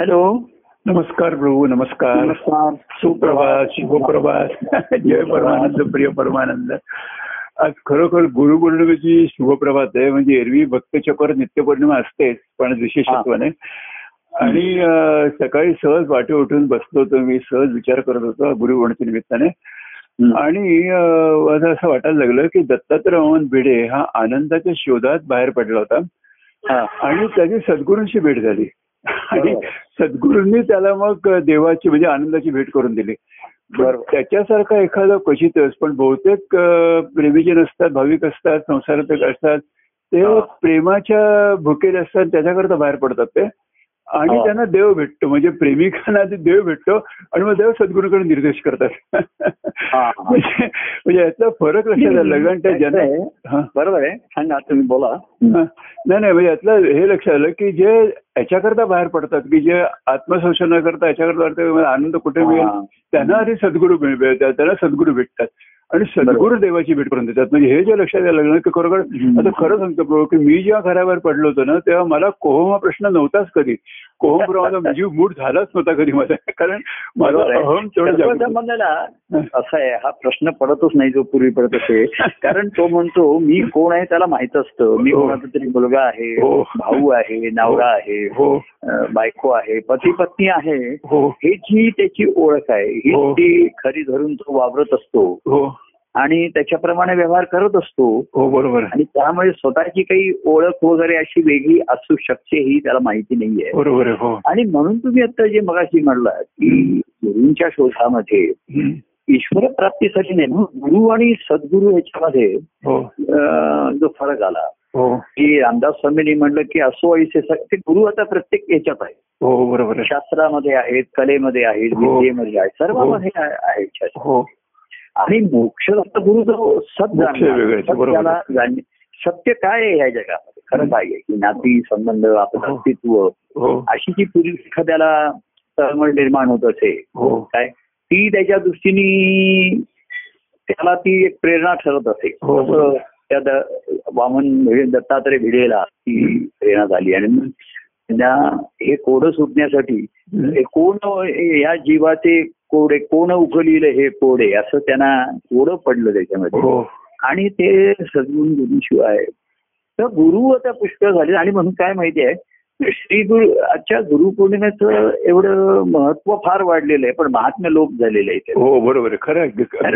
Hello. नमस्कार प्रभू नमस्कार. नमस्कार. सुप्रभात शुभप्रभात. जय परमानंद प्रिय परमानंद. आज खरोखर गुरुपौर्णिमेची शुभप्रभात आहे. म्हणजे एरवी भक्तचक्र नित्यपौर्णिमा असतेच पण विशेषत्वाने. आणि सकाळी सहज वाटे उठून बसलो होतो मी सहज विचार करत होतो गुरुपौर्णिमेच्या निमित्ताने. आणि मला असं वाटायला लागलं की दत्तात्रय मोहन भिडे हा आनंदाच्या शोधात बाहेर पडला होता. आणि त्याची सद्गुरूंशी भेट झाली. आणि. सद्गुरूंनी त्याला मग देवाची म्हणजे आनंदाची भेट करून दिली. त्याच्यासारखा एखादा क्वचितच पण बहुतेक प्रेमीजन असतात भाविक असतात संसारातक असतात ते. प्रेमाच्या भुकेले असतात त्याच्याकरता बाहेर पडतात ते आणि हा. त्यांना देव भेटतो म्हणजे प्रेमिकांना आधी देव भेटतो आणि मग देव सद्गुरूकडे निर्देश करतात हा. म्हणजे म्हणजे याचा फरक लक्षात आला त्या ज्यांना. हा. बरोबर आहे सांगा तुम्ही बोला. नाही नाही म्हणजे यातलं हे लक्षात आलं की जे याच्याकरता बाहेर पडतात की जे आत्मसंशोधनाकरता याच्याकरता वाटतं मला आनंद कुठे मिळेल. त्यांना आधी सद्गुरू मिळ- मिळतात त्यांना सद्गुरू भेटतात आणि सद्गुरू देवाची भेट करून देतात म्हणजे हे जे लक्षात यायला लागलं की खरोखर. आता खरं सांगतो प्रभू की मी जेव्हा घराबाहेर पडलो होतो ना तेव्हा मला कोहम हा प्रश्न नव्हताच कधी. कोहम प्रमाणाचा जीव मूड झालाच नव्हता कधी माझा. कारण माझा आहे. अहम असा आहे हा प्रश्न पडतच नाही जो पूर्वी पडत असे. कारण तो म्हणतो मी कोण आहे त्याला माहीत असतं. मी हो. कोणाचा तरी मुलगा आहे हो. भाऊ आहे नवरा आहे हो. अं, बायको आहे पती पत्नी आहे. हो. जी त्याची ओळख आहे. ही. ती खरी धरून तो वावरत असतो. आणि त्याच्याप्रमाणे व्यवहार करत असतो. हो बरोबर. आणि त्यामुळे स्वतःची काही ओळख वगैरे अशी वेगळी असू शकते ही त्याला माहिती नाहीये. बरोबर आहे हो. आणि म्हणून तुम्ही आता जे मगाशी म्हणलात की गुरूंच्या शोधामध्ये. ईश्वर प्राप्तीसाठी नाही. ना गुरु आणि सद्गुरू याच्यामध्ये हो. जो फरक आला. हो. की रामदास स्वामींनी म्हणलं की असो ऐसे ते गुरु आता प्रत्येक याच्यात आहे हो बरोबर शास्त्रामध्ये आहेत कलेमध्ये आहेत. विद्येमध्ये आहेत सर्वांमध्ये आहे- आहेत आणि मोक्ष गुरु जो सत मोक्ष जाणणार, वेगळेच, सत बरोबर. त्याला जाणणे सत्य काय आहे ह्या जगामध्ये? खरं काय आहे की नाती संबंध आपलं हो. अस्तित्व हो. अशी जी पूर्वी एखाद्याला तळमळ निर्माण होत असे हो. काय? ती त्याच्या दृष्टीने त्याला ती एक प्रेरणा ठरत असे. त्या वामन भिडे- दत्तात्रय भिडेला ती प्रेरणा झाली. आणि त्यांना हे कोड सुटण्यासाठी कोण या जीवाचे कोडे कोण उकलिलं हे कोडे असं त्यांना कोडं पडलं त्याच्यामध्ये. हो. आणि ते सद्गुण गुरुशिवाय तर गुरु आता पुष्कळ झाले आणि म्हणून काय माहिती आहे श्री गुरु आजच्या गुरुपौर्णिमेचं एवढं महत्त्व फार वाढलेलं आहे. पण महात्म्य लोप झालेलं आहे त्याचं. हो बरोबर खरं.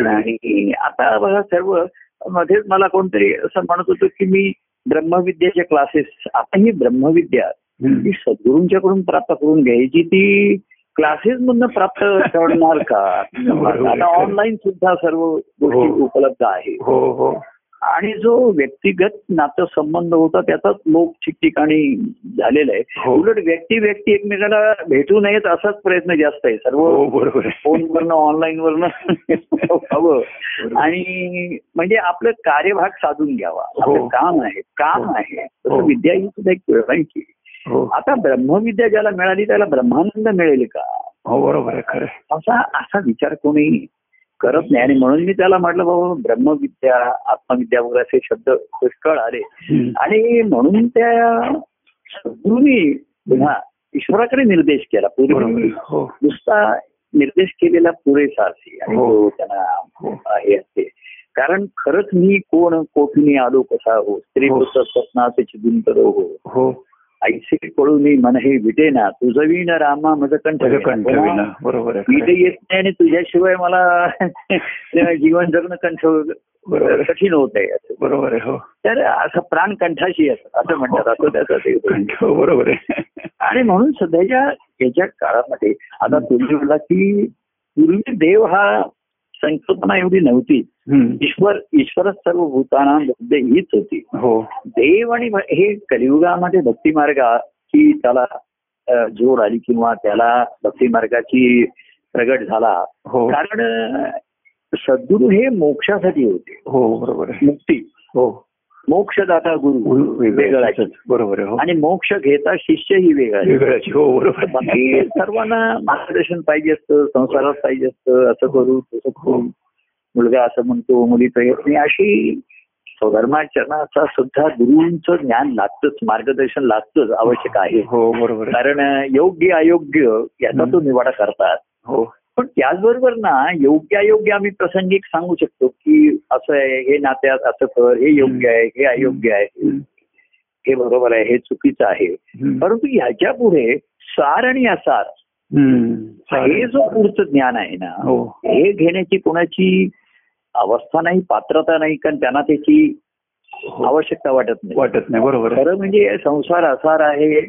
आणि आता बघा सर्व मध्येच मला कोणतरी असं म्हणत होतं की मी ब्रह्मविद्याचे क्लासेस आता ही ब्रह्मविद्या. ती सद्गुरूंच्याकडून प्राप्त करून घ्यायची ती क्लासेस मधनं प्राप्त करणार का. आता ऑनलाईन सुद्धा सर्व गोष्टी हो. उपलब्ध आहे हो हो आणि जो व्यक्तिगत नातं संबंध होता त्याचाच लोक ठिकठिकाणी झालेला आहे. उलट व्यक्ती व्यक्ती एकमेकाला भेटू नयेत असाच प्रयत्न जास्त आहे सर्व हो आहे फोनवरनं ऑनलाईन वरनं हवं आणि म्हणजे आपलं कार्यभाग साधून घ्यावा आपलं हो. काम आहे काम. आहे. तसं विद्या ही सुद्धा एक हो आता ब्रह्मविद्या ज्याला मिळाली त्याला ब्रह्मानंद मिळेल का? हो बरोबर आहे खरं. असा असा विचार कोणी करत नाही. आणि म्हणून मी त्याला म्हटलं बाबा ब्रह्मविद्या आत्मविद्या वगैरे असे शब्द पुष्कळ आले. आणि म्हणून त्या सद्गुरूंनी पुन्हा ईश्वराकडे निर्देश केला. पूर्वी हो. नुसता निर्देश केलेला पुरेसा असे. आणि हो. तो त्यांना हो. हे असते. कारण खरंच मी कोण? कोठून आलो? कसा हो स्त्री हो. पुस्तक स्वप्नाचे चिंतन हो हो. ऐसे पळून मी मन हे विटेना. तुझं विण रामा मज कंठ बरोबर आहे. येत नाही आणि तुझ्याशिवाय मला जीवन जगणं कंठ. कठीण होत आहे. बरोबर आहे हो. तर असं प्राण कंठाशी असं असं म्हणतात असं त्याचं हो, बरोबर आहे. आणि म्हणून सध्याच्या याच्या काळामध्ये आता तुम्ही म्हणला की पूर्वी देव हा संकल्पना एवढी नव्हती. ईश्वर ईश्वरच सर्व भूताना हीच होती. हो. देव आणि हे कलियुगामध्ये भक्ती मार्गाची त्याला जोड आली किंवा त्याला भक्ती मार्गाची प्रगट झाला. हो. कारण सद्गुरू हे मोक्षासाठी होते. हो बरोबर मुक्ती. हो. मोक्षदाता गुरु वेगळं वेगळा. बरोबर हो आणि मोक्ष घेता शिष्यही वेगळा आहे. वेगळ्याची हो बरोबर. बाकी सर्वांना मार्गदर्शन पाहिजे असतं संसारात पाहिजे असतं असं करू तसं करू मुलगा असं म्हणतो मुली प्रयत्न अशी स्वधर्माचरणाचा सुद्धा गुरुंचं ज्ञान लागतंच मार्गदर्शन लागतंच आवश्यक आहे हो बरोबर. कारण योग्य अयोग्य याचा तो निवाडा करतात हो पण त्याचबरोबर ना योग्य अयोग्य आम्ही प्रसंगिक सांगू शकतो की असं आहे हे नात्यात असं कर हे योग्य आहे हे अयोग्य आहे. हे बरोबर आहे हे चुकीचं आहे. परंतु ह्याच्या पुढे सार आणि असार. हे जो पुढचं ज्ञान आहे ना हो हे घेण्याची कोणाची अवस्था नाही पात्रता नाही कारण त्यांना त्याची हो. आवश्यकता वाटत नाही वाटत नाही बरोबर. खरं म्हणजे संसार असार आहे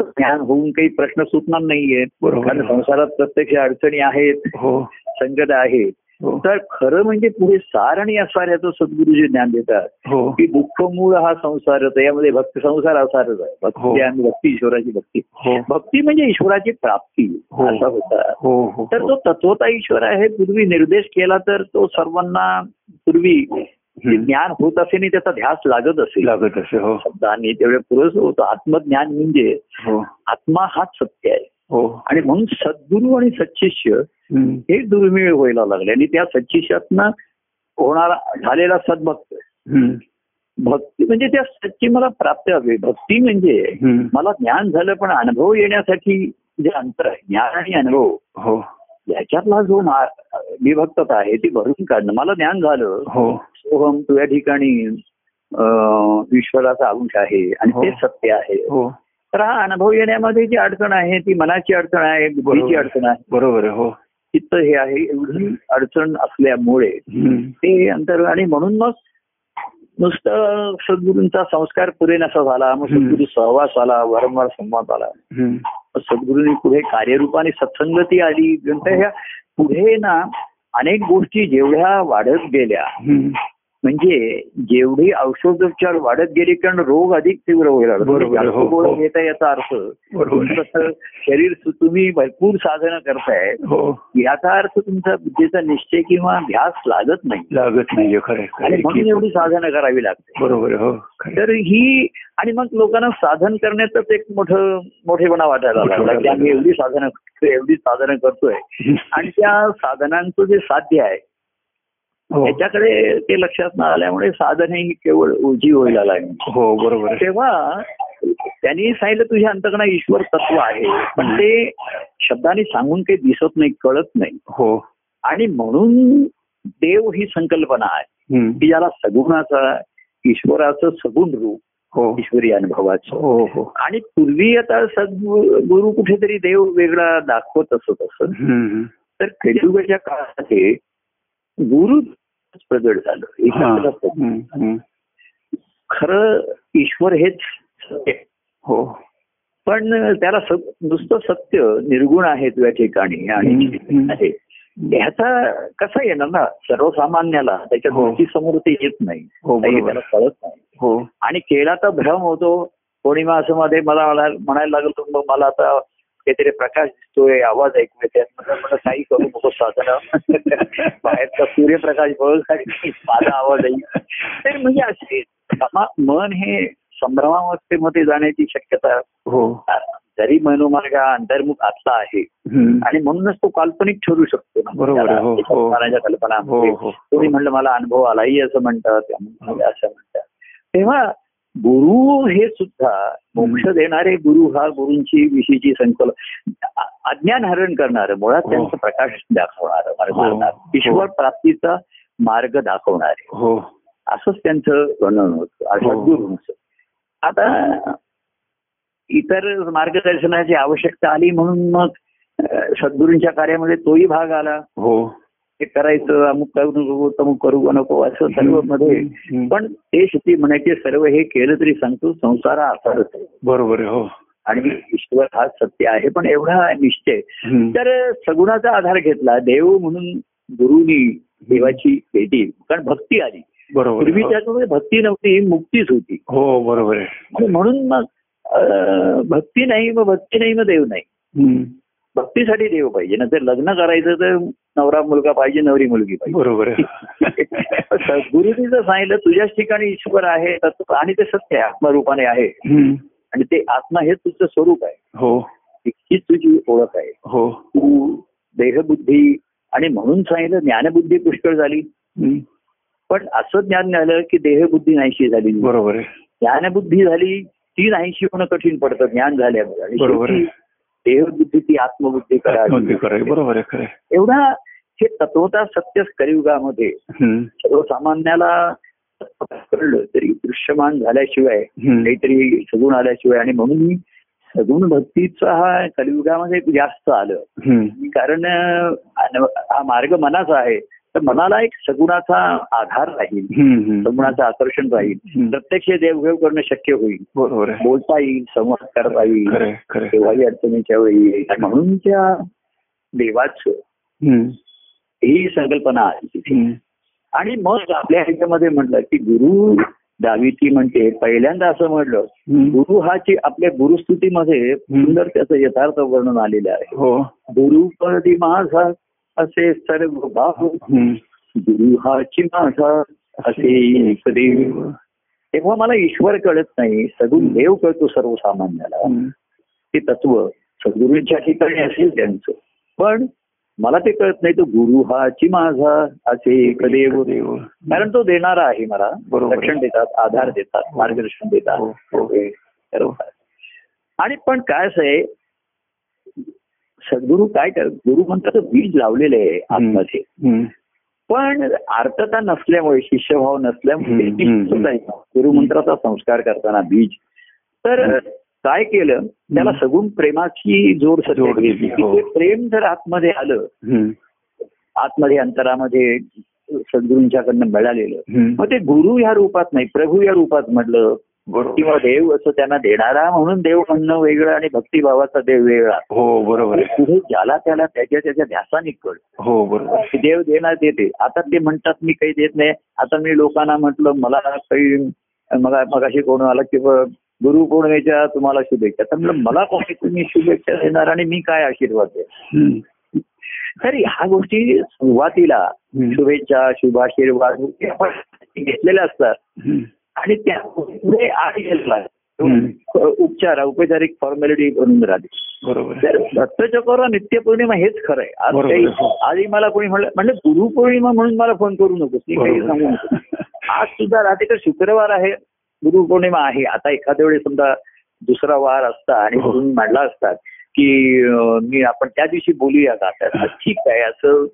ज्ञान होऊन काही प्रश्न सुटणार नाहीये. कारण आहे. संसारात प्रत्यक्ष अडचणी आहेत हो. संकट आहेत हो. तर खरं म्हणजे पुढे सार आणि असार याचं सद्गुरुजी ज्ञान देतात. हो. की दुःख मूळ हा संसारच आहे यामध्ये भक्ती संसार असारच आहे. भक्ती आणि भक्ती ईश्वराची भक्ती. भक्ती म्हणजे ईश्वराची प्राप्ती. असा होता. तर तो तत्वता ईश्वर आहे. पूर्वी निर्देश केला तर तो सर्वांना पूर्वी. ज्ञान होत असे आणि त्याचा ध्यास लागत असेल लागत असे हो. शब्दांनी तेवढे पुरेसं होतं आत्मज्ञान म्हणजे हो. आत्मा हाच सत्य आहे. हो. आणि म्हणून सद्गुरू आणि सच्शिष्य. हे दुर्मिळ व्हायला लागले. आणि त्या सच्शिष्यातनं होणारा झालेला सद्भक्त. भक्ती म्हणजे त्या सच्ची मला प्राप्त हवी. भक्ती म्हणजे. मला ज्ञान झालं पण अनुभव येण्यासाठी जे अंतर आहे ज्ञान आणि अनुभव. हो. याच्यातला जो मा- विभक्तता आहे ती भरून काढणं. मला ज्ञान झालं हो. सोहम तुझ्या ठिकाणी अं, ईश्वराचा अंश आहे आणि हो. ते सत्य आहे हो तर हा अनुभव येण्यामध्ये जी अडचण आहे ती मनाची अडचण आहे बुद्धीची. अडचण आहे बरोबर हो चित्त हे आहे एवढी अडचण असल्यामुळे. ते अंतर आणि म्हणून मग नुसतं सद्गुरूंचा संस्कार पुरेनासा झाला मग. सद्गुरू सहवास आला वारंवार संवाद आला सद्गुरूंनी पुढे कार्यरूपाने सत्संगती आली नंतर ह्या पुढे ना अनेक गोष्टी जेवढ्या वाढत गेल्या. म्हणजे जेवढी औषधोपचार वाढत गेली कारण रोग अधिक तीव्र व्हायला जास्त हो, गोळ्या हो. घेता याचा अर्थ शरीर तुम्ही भरपूर साधनं करताय. हो. याचा अर्थ तुमचा बुद्धीचा निश्चय किंवा ध्यास लागत नाही. लागत खरं आणि. म्हणून एवढी साधनं करावी लागते. बरोबर हो. तर ही आणि मग लोकांना साधन करण्यातच एक मोठं मोठेपणा वाटायला लागला की आम्ही एवढी साधनं एवढी साधनं करतोय. आणि त्या साधनांचं जे साध्य आहे त्याच्याकडे ते लक्षात न आल्यामुळे साधन ही केवळ ओझी व्हायला लागली हो बरोबर तेव्हा त्यांनी सांगितलं तुझ्या अंतकणा ईश्वर तत्व आहे. पण ते शब्दाने सांगून काही दिसत नाही कळत नाही. हो. आणि म्हणून देव ही संकल्पना आहे. की ज्याला सगुणाचा ईश्वराचं सगुण रूप हो. ईश्वरी अनुभवाचं. हो हो. आणि पूर्वी आता सद्गुरु कुठेतरी देव वेगळा दाखवत असत असं हम्म. तर कलियुगाच्या काळामध्ये गुरु प्रगट झालं. हा. खरं ईश्वर हेच सत्य. हो. पण त्याला नुसतं सत्य निर्गुण आहे तुझ्या ठिकाणी आणि. आहे ह्याचा कसा येणार ना? सर्वसामान्याला त्याच्या हो. गोष्टी समोर ते येत नाही. हो त्याला कळत नाही. हो. आणि केला तर भ्रम होतो. मग असं मध्ये मला मला- म्हणायला लागलो मग मला आता काहीतरी प्रकाश दिसतोय आवाज ऐकू येते मला काही करू नको साधन. बाहेरचा सूर्यप्रकाश माझा आवाज ऐक तर म्हणजे असे मन हे संभ्रमावस्थेमध्ये जाण्याची शक्यता हो. जरी मनोमार्ग अंतर्मुख आतला आहे. आणि म्हणूनच तो काल्पनिक ठरू शकतो ना. बरोबर हो, हो. कल्पना हो, हो. कोणी म्हणलं मला अनुभव आलाही असं म्हणतात असं म्हणतात. तेव्हा गुरु हे सुद्धा मोक्ष देणारे गुरु हा गुरूंची विषयीची संकल्प अज्ञान हरण करणार मुळात हो. त्यांचा प्रकाश दाखवणार मार्ग हो. हो. ईश्वर प्राप्तीचा मार्ग दाखवणारे हो असंच त्यांचं वर्णन होतं. सद्गुरूंचं आता इतर मार्गदर्शनाची आवश्यकता आली म्हणून मग सद्गुरूंच्या कार्यामध्ये तोही भाग आला हो हे करायचं अमुक करू नको तमुक करू नको असं सर्वमध्ये. पण ते शेती म्हणायचे सर्व हे केलं तरी सांगतो संसार हा आहे. बरोबर हो. आणि ईश्वर हा सत्य आहे पण एवढा निश्चय. तर सगुणाचा आधार घेतला देव म्हणून गुरुनी देवाची भेटी कारण भक्ती आली. बरोबर पूर्वी त्याच्यामध्ये भक्ती नव्हती ही मुक्तीच होती. हो हो, बरोबर आहे. म्हणून मग भक्ती नाही मग भक्ती नाही मग देव नाही. भक्तीसाठी देव पाहिजे नंतर लग्न करायचं तर नवरा मुलगा पाहिजे नवरी मुलगी पाहिजे. बरोबर गुरुजी जर सांगितलं तुझ्याच ठिकाणी ईश्वर आहे तत्व आणि ते सत्य आत्मरूपाने आहे. आणि ते आत्मा हेच तुझं स्वरूप आहे. हो. हीच तुझी ओळख आहे. हो. तू देहबुद्धी आणि म्हणून सांगितलं ज्ञानबुद्धी पुष्कळ झाली. पण असं ज्ञान झालं की देहबुद्धी नाहीशी झाली. बरोबर ज्ञानबुद्धी झाली ती नाहीशी होणं कठीण पडतं. ज्ञान झाल्यामुळे. देहबुद्धी ती आत्मबुद्धी करा आत्महत्या करायची बरोबर आहे. एवढा हे तत्वता सत्य कलियुगामध्ये हम्म. सर्वसामान्याला कळलं तरी दृश्यमान झाल्याशिवाय. काहीतरी सगुण आल्याशिवाय आणि म्हणून मी सगुण भक्तीचा हा कलियुगामध्ये जास्त आलं. कारण हा मार्ग मनाचा आहे तर मनाला एक सगुणाचा आधार राहील. सगुणाचं आकर्षण राहील. प्रत्यक्ष देवघेव करणं शक्य होईल बोलता येईल संवाद करता येईल. केव्हाही अडचणीच्या वेळी म्हणून त्या देवाचं. ही संकल्पना हम्म. आणि मग आपल्या ह्याच्यामध्ये म्हटलं की गुरु दाविती म्हणते पहिल्यांदा असं म्हटलं. गुरु हाची आपल्या गुरुस्तुतीमध्ये सुंदर त्याचं यथार्थ वर्णन आलेलं आहे हो गुरुपदी माझा असे सर्व भाव हम्म. गुरु हाची माझा असे देव तेव्हा मला ईश्वर कळत नाही सगुण देव कळतो सर्वसामान्याला. ते तत्व सद्गुरूंच्या ठिकाणी असेल त्यांचं पण मला ते कळत नाही तो गुरु हाची माझा असे देव देव. कारण तो देणारा आहे मला. रक्षण देतात आधार देतात मार्गदर्शन देतात हो, हो. आणि पण काय असं आहे सद्गुरू काय कर गुरु म्हणतात बीज लावलेलं आहे आतमध्ये. पण अर्थता नसल्यामुळे शिष्यभाव नसल्यामुळे. गुरुमंत्राचा संस्कार करताना बीज तर काय केलं त्याला सगुण प्रेमाची जोड सध्या जोड घेतली हो. प्रेम जर आतमध्ये आलं. आतमध्ये अंतरामध्ये सद्गुरूंच्याकडनं मिळालेलं. मग ते गुरु या रूपात नाही प्रभू या रूपात म्हटलं किंवा देव असं त्यांना देणारा म्हणून देव म्हणणं वेगळं आणि भक्तिभावाचा देव वेगळा. हो बरोबर आहे. पुढे ज्याला त्याला त्याच्या त्याच्या ध्यासाने कळ हो बरोबर देव देणार देते आता ते म्हणतात मी काही देत नाही. आता मी लोकांना म्हटलं मला काही मग मगाशी कोण आला की ब- गुरुपौर्णिमेच्या तुम्हाला शुभेच्छा. तर म्हणलं मला कोणी तुम्ही शुभेच्छा देणार आणि मी काय आशीर्वाद देणार? हम्म. तर ह्या गोष्टी सुरुवातीला. शुभेच्छा शुभाशीर्वाद घेतलेल्या असतात. आणि त्या पुढे आधी गेलेला. उपचार औपचारिक फॉर्मॅलिटी बनून राहते बरोबर दत्तचक्र नित्यपौर्णिमा हेच खरं आहे हो. आधी मला कोणी म्हणलं म्हणलं गुरुपौर्णिमा म्हणून मला फोन करू नकोस मी काही. सांगू नको आज सुद्धा राहते तर शुक्रवार आहे गुरुपौर्णिमा आहे आता एखाद्या वेळी समजा दुसरा वार असता आणि हो. तुम्ही मांडला असतात की मी आपण त्या दिवशी बोलूया का? तर ठीक आहे असं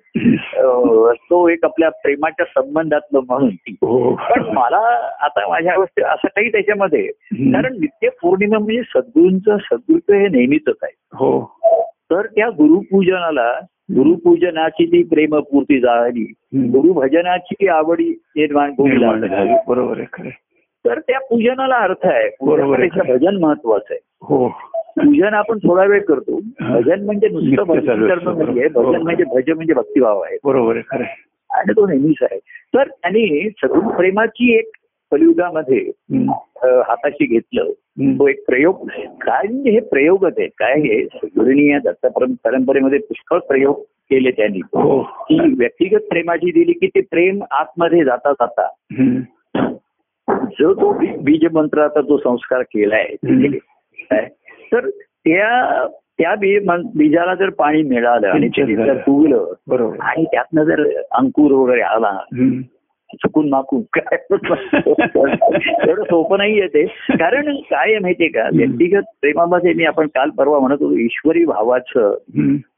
तो एक आपल्या प्रेमाच्या संबंधातलं म्हणून. हो. पण मला आता माझ्या अवस्थेत असं काही त्याच्यामध्ये. कारण नित्य पौर्णिमा म्हणजे सद्गुरूंचं सद्गुरूचं हे नेहमीच आहे. हो. तर त्या गुरुपूजनाला गुरुपूजनाची ती प्रेमपूर्ती झाली. गुरुभजनाची आवडी निर्माण. बरोबर आहे खरं. तर त्या पूजनाला अर्थ आहे. भजन महत्वाचं आहे. हो. पूजन आपण थोडा वेळ करतो. भजन म्हणजे नुसतं भजन करणं. नाहीये. भजन म्हणजे भज म्हणजे भक्तिभाव आहे. बरोबर आहे. आणि तो नेहमीच आहे. तर त्यांनी सगुण प्रेमाची एक कलियुगामध्ये हाताशी घेतलं. तो एक प्रयोग काय म्हणजे हे प्रयोगच आहे? काय हे? या दत्त परं- परंपरेमध्ये पुष्कळ प्रयोग केले त्यांनी. हो. की व्यक्तिगत प्रेमाची दिली की ते प्रेम आतमध्ये जाता जाता. जो तो बीज मंत्राचा जो संस्कार केलाय तर त्या त्या बी बीजाला जर पाणी मिळालं आणि ते जर. फुगलं बरोबर आणि त्यातनं जर अंकुर वगैरे आला. चुकून माकून. काय एवढं सोपं नाहीये ते. कारण काय आहे माहितीये का? व्यक्तिगत प्रेमामध्ये मी आपण काल परवा म्हणत होतो ईश्वरी भावाचं.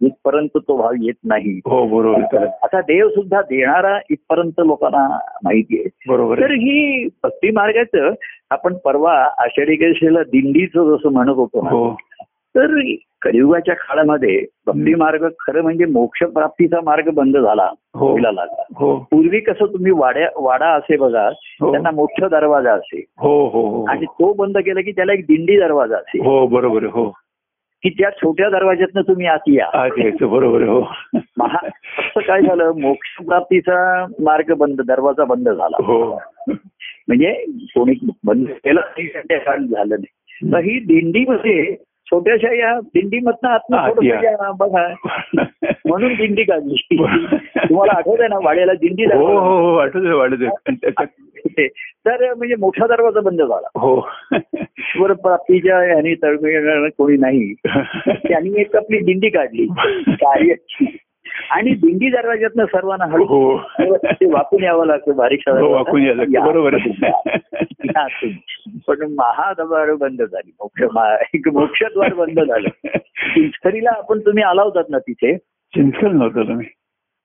इथपर्यंत तो भाव येत नाही. हो बरोबर. आता देव सुद्धा देणारा इथपर्यंत लोकांना माहिती आहे. बरोबर तर. ही भक्ती मार्गाचं आपण परवा आषाढी दिंडीचं जसं म्हणत होतो हो. तर कलियुगाच्या काळामध्ये भक्ती मार्ग खरं म्हणजे मोक्ष प्राप्तीचा मार्ग बंद झाला हो. व्हायला लागला. हो. पूर्वी कसं तुम्ही वाड्या वाडा असे बघा हो. त्यांना मोठा दरवाजा असे. हो हो हो आणि तो बंद केला की त्याला एक दिंडी दरवाजा असे. हो बरोबर हो. की त्या छोट्या दरवाज्यातनं तुम्ही आत या. बरोबर हो. महा असं काय झालं? मोक्ष प्राप्तीचा मार्ग बंद दरवाजा बंद झाला. हो. म्हणजे कोणी बंद केलं झालं नाही. तर ही दिंडीमध्ये छोट्याशा या दिंडीमधनं आतनं आत थोडंसं या. या, बघा. म्हणून दिंडी काढली. तुम्हाला आठवत आहे ना वाड्याला दिंडी हो हो हो. तर म्हणजे मोठा दरवाजा बंद झाला. हो. ईश्वर प्राप्तीच्या ह्यानी तळमळ कोणी नाही. त्यांनी एक आपली दिंडी काढली. कार्याची आणि दिंडी दरवाज्यातनं सर्वांना हळू हो. ते वाकून यावं लागतं बारीक हो वाकून. बरोबर. पण महाद्वार बंद झाली. मोक्ष एक मोक्षद्वार बंद झालं. चिंचखरीला आपण तुम्ही आला होतात ना तिथे? चिंचकर नव्हतं तुम्ही.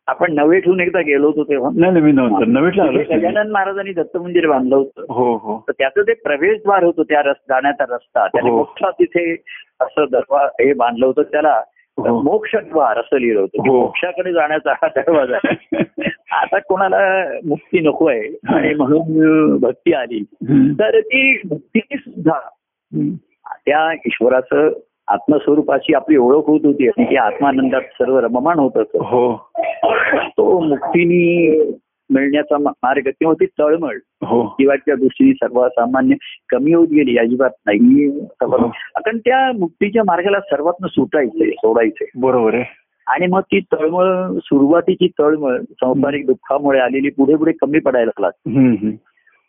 आपण नवे ठेवून एकदा गेलो होतो तेव्हा. नाही नाही मी नव्हतं. तिथे गजानन महाराजांनी दत्त मंदिर बांधलं होतं. हो हो. तर त्याचं ते प्रवेशद्वार होतं त्या जाण्याचा रस्ता. त्याने हो. मोक्षा तिथे असं दरवा हे बांधलं होतं. त्याला. मोक्षद्वार असं लिहिलं होतं हो. मोक्षाकडे जाण्याचा हा दरवाजा. आता कोणाला मुक्ती नको आहे आणि म्हणून भक्ती आली. तर ती भक्ती सुद्धा. त्या ईश्वराचं आत्मस्वरूपाची आपली ओळख होत होती आणि ती आत्मानंदात सर्व रममाण होत असत हो तो मुक्तीनी मिळण्याचा मार्ग किंवा ती तळमळ हो. जीवाच्या दृष्टीने सर्वसामान्य कमी होत गेली अजिबात नाही. हो. कारण त्या मुक्तीच्या मार्गाला सर्वात सुटायचंय सोडायचंय बरोबर आहे. आणि मग ती तळमळ सुरुवातीची तळमळ संसारिक दुःखामुळे आलेली पुढे पुढे कमी पडायला लागली.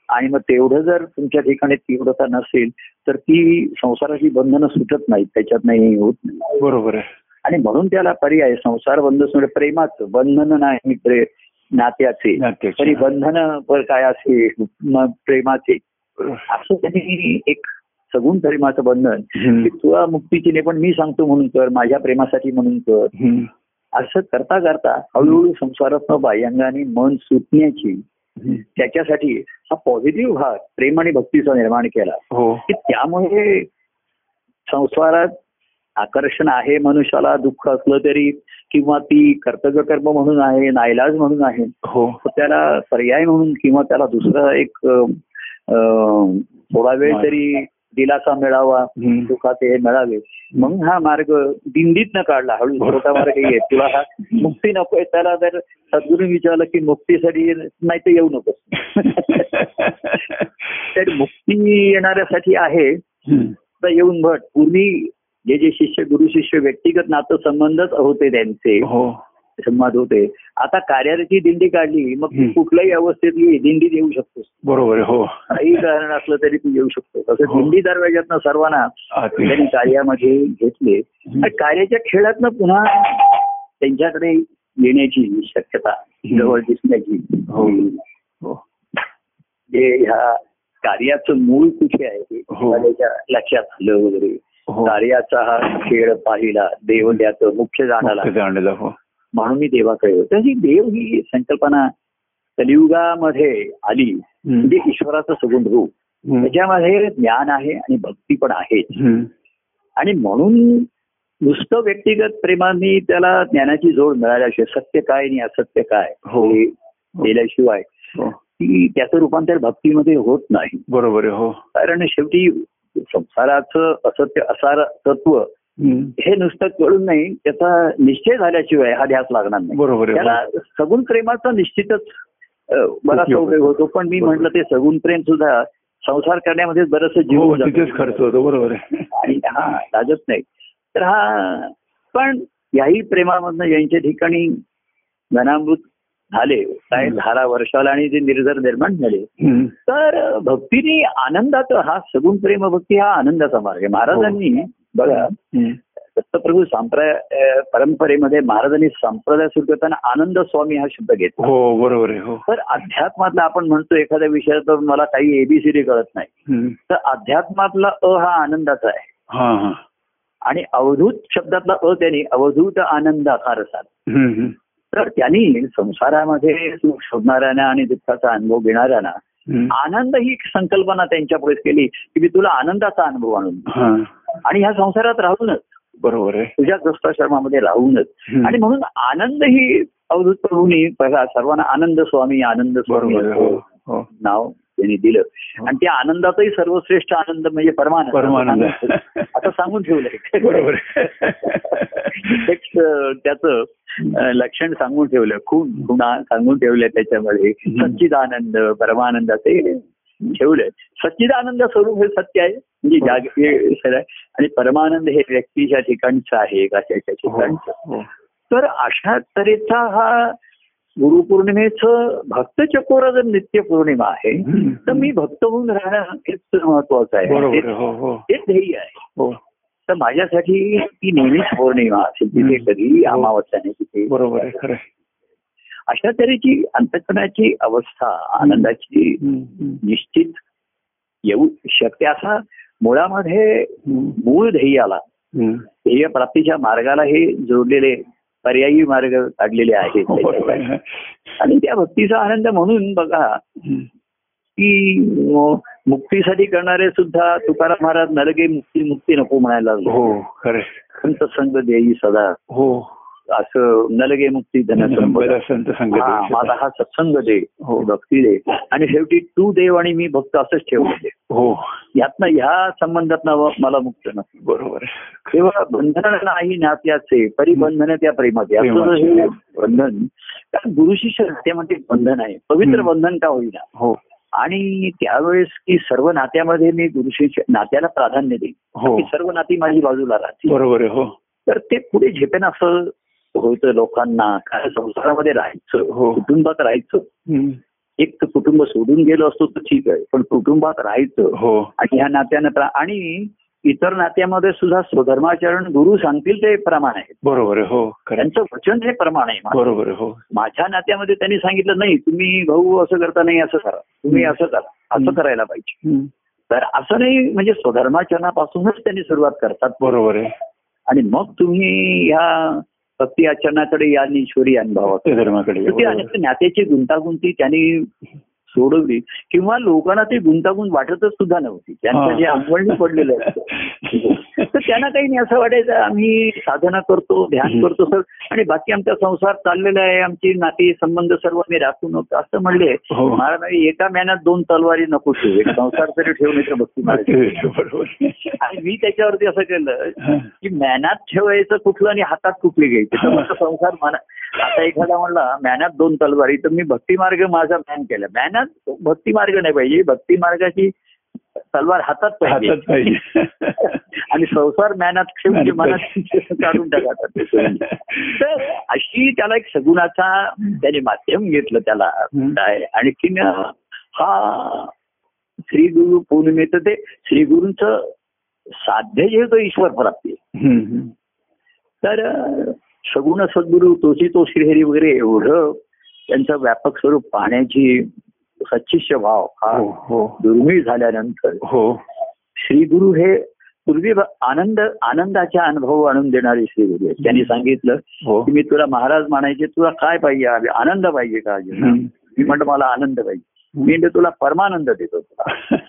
आणि मग तेवढं जर तुमच्या ठिकाणी तीव्रता नसेल तर ती संसाराची बंधनं सुटत नाहीत त्याच्यात नाही होत नाही. बरोबर आहे. आणि म्हणून त्याला पर्याय संसार बंध म्हणजे प्रेमाचं बंधन नाही नात्याचे. तरी बंधन काय असे प्रेमाचे. असं त्यांनी एक सगुण प्रेमाचं बंधन. की तुला मुक्तीची नाही पण मी सांगतो म्हणून कर माझ्या प्रेमासाठी म्हणून कर. असं करता करता हळूहळू संसारात बाह्यांगाने मन सुटण्याची. त्याच्यासाठी हा पॉझिटिव्ह भाग प्रेम आणि भक्तीचा निर्माण केला हो की त्यामुळे संसारात आकर्षण आहे मनुष्याला दुःख असलं तरी किंवा ती कर्तव्य कर्म म्हणून आहे नाईलाज म्हणून आहे हो. त्याला पर्याय म्हणून किंवा त्याला दुसरा एक थोडा वेळ. तरी दिलासा मिळावा. सुखाचे हे मिळावे. मग हा मार्ग दिंडीत न काढला हळू छोटा मार्ग ये तुला हा मुक्ती नकोय त्याला जर सद्गुरू विचारलं की मुक्तीसाठी नाही तर येऊ नको तर मुक्ती येणाऱ्यासाठी आहे. तर येऊन भट पूर्वी जे जे शिष्य गुरु शिष्य व्यक्तिगत नातं संबंधच होते त्यांचे. हो. संवाद होते. आता कार्याची दिंडी काढली मग तू. कुठल्याही अवस्थेत ये दिंडीत येऊ शकतोस बरोबर हो. काही कारण असलं तरी तू येऊ शकतो. तसं हो. दिंडी दरवाज्यातनं सर्वांना त्यांनी कार्यामध्ये घेतले. आणि कार्याच्या खेळातनं पुन्हा त्यांच्याकडे येण्याची शक्यता जवळ दिसण्याची. हो. जे ह्या कार्याचं मूळ कुठे आहे ते लक्षात आलं वगैरे. कार्याचा हा खेळ पाहिला देव त्याचं मुख्य जाणाला हो. म्हणून मी देवाकडे होतो ही देव ही संकल्पना कलियुगामध्ये आली. म्हणजे ईश्वराचं सगुण रूप. त्याच्यामध्ये ज्ञान आहे आणि भक्ती पण आहे. आणि म्हणून नुसतं व्यक्तिगत प्रेमाने त्याला ज्ञानाची जोड मिळाल्याशिवाय सत्य काय आणि असत्य काय हो. हे केल्याशिवाय हो. ती त्याचं रूपांतर भक्तीमध्ये होत नाही. बरोबर हो. कारण शेवटी संसाराचं असत्य असार तत्व. हे नुसतं कळून नाही त्याचा निश्चय झाल्याशिवाय हा ध्यास लागणार नाही बरोबर. त्याला सगुण प्रेमाचा निश्चितच बराचसा उपयोग होतो पण मी. म्हटलं ते सगुण प्रेम सुद्धा संसार करण्यामध्ये बरंचसं जीव हो खर्च होतो बरोबर आणि हा लागत नाही तर हा पण याही प्रेमामधनं यांच्या ठिकाणी घनामृत झाले काय धारा वर्षाला आणि ते निर्जर निर्माण झाले. तर भक्तीने आनंदाचा हा सगुण प्रेम भक्ती हा आनंदाचा मार्ग आहे महाराजांनी बघा हम्म. दत्तप्रभू सांप्राय अ, परंपरेमध्ये महाराजांनी संप्रदाय सुरू करताना आनंद स्वामी हा शब्द घेतला हो बरोबर आहे हो तर अध्यात्मातला आपण म्हणतो एखाद्या विषयात मला काही एबीसीडी कळत नाही. तर अध्यात्मातला अ हा आनंदाचा आहे हा हा आणि अवधूत शब्दातला अ त्यांनी अवधूत आनंद हा रसात हम्म. हम्म. तर त्यांनी संसारामध्ये सुख शोधणाऱ्यांना आणि दुःखाचा अनुभव घेणाऱ्यांना. आनंद ही संकल्पना त्यांच्या पुढे केली की मी तुला आनंदाचा अनुभव आणून. हा. आणि ह्या संसारात राहूनच बरोबर आहे. तुझ्या ग्रस्ताश्रमामध्ये राहूनच. आणि म्हणून आनंद ही अवधूत प्रभूंनी बघा सर्वांना आनंद स्वामी आनंद स्वामी हो हो. नाव त्यांनी दिलं. आणि त्या आनंदाचाही सर्वश्रेष्ठ आनंद म्हणजे परमानंद. परमानंद. आता सांगून ठेवलंय. त्याचं लक्षण सांगून ठेवलं खून खुणा सांगून ठेवलं त्याच्यामध्ये. सच्चिदानंद परमानंद ते ठेवलंय सच्चिदानंद स्वरूप हे सत्य आहे. म्हणजे जाग हे आहे. आणि परमानंद हे व्यक्तीच्या ठिकाणचं आहे एकाच्या ठिकाणचं. हो. तर अशा तऱ्हेचा हा गुरुपौर्णिमेचं भक्त चकोरा जर नित्य पौर्णिमा आहे तर मी भक्त होऊन राहणं हेच महत्वाचं आहे. हेच- हो. हो ध्येय आहे. हो. तर माझ्यासाठी ती नेहमीच पौर्णिमा असेल तिथे. कधी हो. अमावस्या नाही तिथे बरोबर. अशा तऱ्हेची अंतकरणाची अवस्था आनंदाची निश्चित येऊ शकते असा मुळामध्ये मूळ ध्येयाला. ध्येय प्राप्तीच्या मार्गाला हे जोडलेले पर्यायी मार्ग काढलेले आहेत हो. आणि त्या भक्तीचा आनंद म्हणून बघा. की मुक्तीसाठी करणारे सुद्धा तुकाराम महाराज नरगे मुक्ती मुक्ती नको म्हणायला हो खरं. संत संग देई सदा. हो. असं नलगे मुक्ती संगत हा, माझा हा सत्संग दे हो. भक्ती दे. आणि शेवटी तू देव आणि मी भक्त असंच ठेवलं हो. यातनं ह्या संबंधातनं मला मुक्त नाही बरोबर. तेव्हा बंधन नाही नात्याचे परिबंधन त्या प्रेमाचे. असं. हे बंधन कारण गुरुशिष्य नात्यामध्ये बंधन आहे. पवित्र. बंधन का होईना? हो. आणि त्यावेळेस की सर्व नात्यामध्ये मी गुरुशिष्य नात्याला प्राधान्य देईन. हो. सर्व नाती माझी बाजूला राहतील. बरोबर हो. तर ते पुढे झेपेन असं होतं लोकांना काय संसारामध्ये राहायचं हो. कुटुंबात राहायचं. एक तर कुटुंब सोडून गेलो असतो तर ठीक आहे पण कुटुंबात राहायचं. हो. आणि ह्या नात्यानं आणि इतर नात्यामध्ये सुद्धा स्वधर्माचरण गुरु सांगतील ते प्रमाण आहे बरोबर आहे हो. त्यांचं वचन हे प्रमाण आहे. बरोबर हो माझ्या नात्यामध्ये त्यांनी सांगितलं नाही तुम्ही भाऊ असं करता नाही असं करा तुम्ही. असं करा असं. करायला पाहिजे. तर असं नाही म्हणजे स्वधर्माचरणापासूनच त्यांनी सुरुवात करतात बरोबर आहे आणि मग तुम्ही ह्या भक्ती आचरणाकडे या ईश्वरी अनेक नात्याची गुंतागुंती त्यांनी सोडवली किंवा लोकांना ती गुंतागुंत वाटतच सुद्धा नव्हती त्यांचं. जे अंगवळणी पडलेलं असतं तर त्यांना काही नाही असं वाटायचं आम्ही साधना करतो ध्यान. करतो सर आणि बाकी आमचा संसार चाललेला आहे आमची नाती संबंध सर्व मी राखू नको असं म्हणले हो. महाराज एका महिन्यात दोन तलवारी नको ठेवू एक संसार तरी ठेवू नाही तर भक्ती मार्ग. ते बरोबर आहे. आणि मी त्याच्यावरती असं केलं. की मॅनात ठेवायचं कुठलं आणि हातात कुठली घ्यायची तर संसार मना आता एखादा म्हणला मॅनात दोन तलवारी. तर मी भक्ती मार्ग माझा मॅन केला. मॅनात भक्ती मार्ग नाही पाहिजे. भक्ती मार्गाची तलवार हातात पाहिजे. आणि संसार मॅनात ठेवून मॅनात काढून टाकतात तर अशी त्याला एक सगुणाचा त्याने माध्यम घेतलं त्याला. काय? आणखीन हा श्री गुरु पौर्णिमेचं ते श्री गुरूंचं साध्य जे होतं ईश्वर प्राप्ती. तर सगुण सद्गुरू तोची तो श्रीहरी वगैरे एवढं त्यांचं व्यापक स्वरूप पाहण्याची सच्चिष्य भाव हा हो हो. दुर्मिळ झाल्यानंतर हो. श्रीगुरु हे पूर्वी आनंद आनंदाचा अनुभव आणून देणारे श्रीगुरु आहेत. त्यांनी सांगितलं हो. की मी तुला महाराज म्हणायचे तुला काय पाहिजे? आनंद पाहिजे का. मी म्हणतो मला आनंद पाहिजे. मी तुला परमानंद देतो. तुला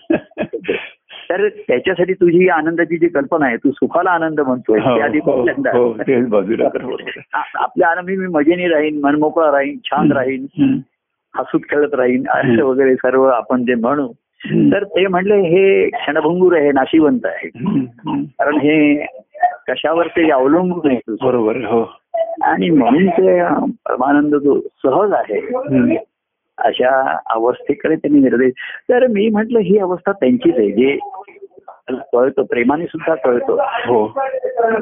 तर त्याच्यासाठी तुझी ही आनंदाची जी कल्पना आहे तू सुखाला आनंद म्हणतोय हो, आधी हो, हो, बाजूला आपल्या आनंदी मी मजेने राहीन मनमोकळा राहीन छान राहीन. हसूत खेळत राहीन असं. वगैरे सर्व आपण जे म्हणू. तर ते म्हणले हे क्षणभंगूर आहे नाशिवंत आहे. कारण हे कशावर ते अवलंबून आहे बरोबर हो आणि म्हणून ते परमानंद जो सहज आहे. अशा अवस्थेकडे त्यांनी निर्देश तर मी म्हंटल ही अवस्था त्यांचीच आहे. जे कळतं प्रेमाने सुद्धा कळतं. हो.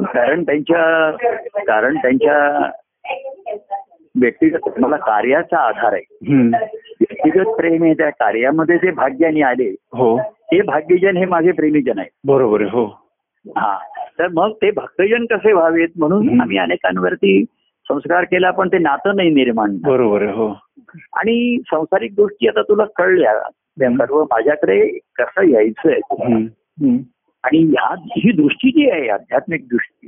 कारण त्यांच्या कारण त्यांच्या व्यक्तिगत मला कार्याचा आधार आहे. व्यक्तिगत प्रेम आहे त्या कार्यामध्ये जे भाग्याने आले हो. ते भाग्यजन हे माझे प्रेमीजन आहे बरोबर हो. हा. तर मग ते भक्तजन कसे व्हावेत म्हणून. आम्ही अनेकांवरती संस्कार केला पण ते नातं नाही निर्माण. बरोबर हो आणि संसारिक गोष्टी आता तुला कळल्या त्या सर्व माझ्याकडे कसं यायचंय. आणि ह्या ही दृष्टी जी आहे आध्यात्मिक दृष्टी.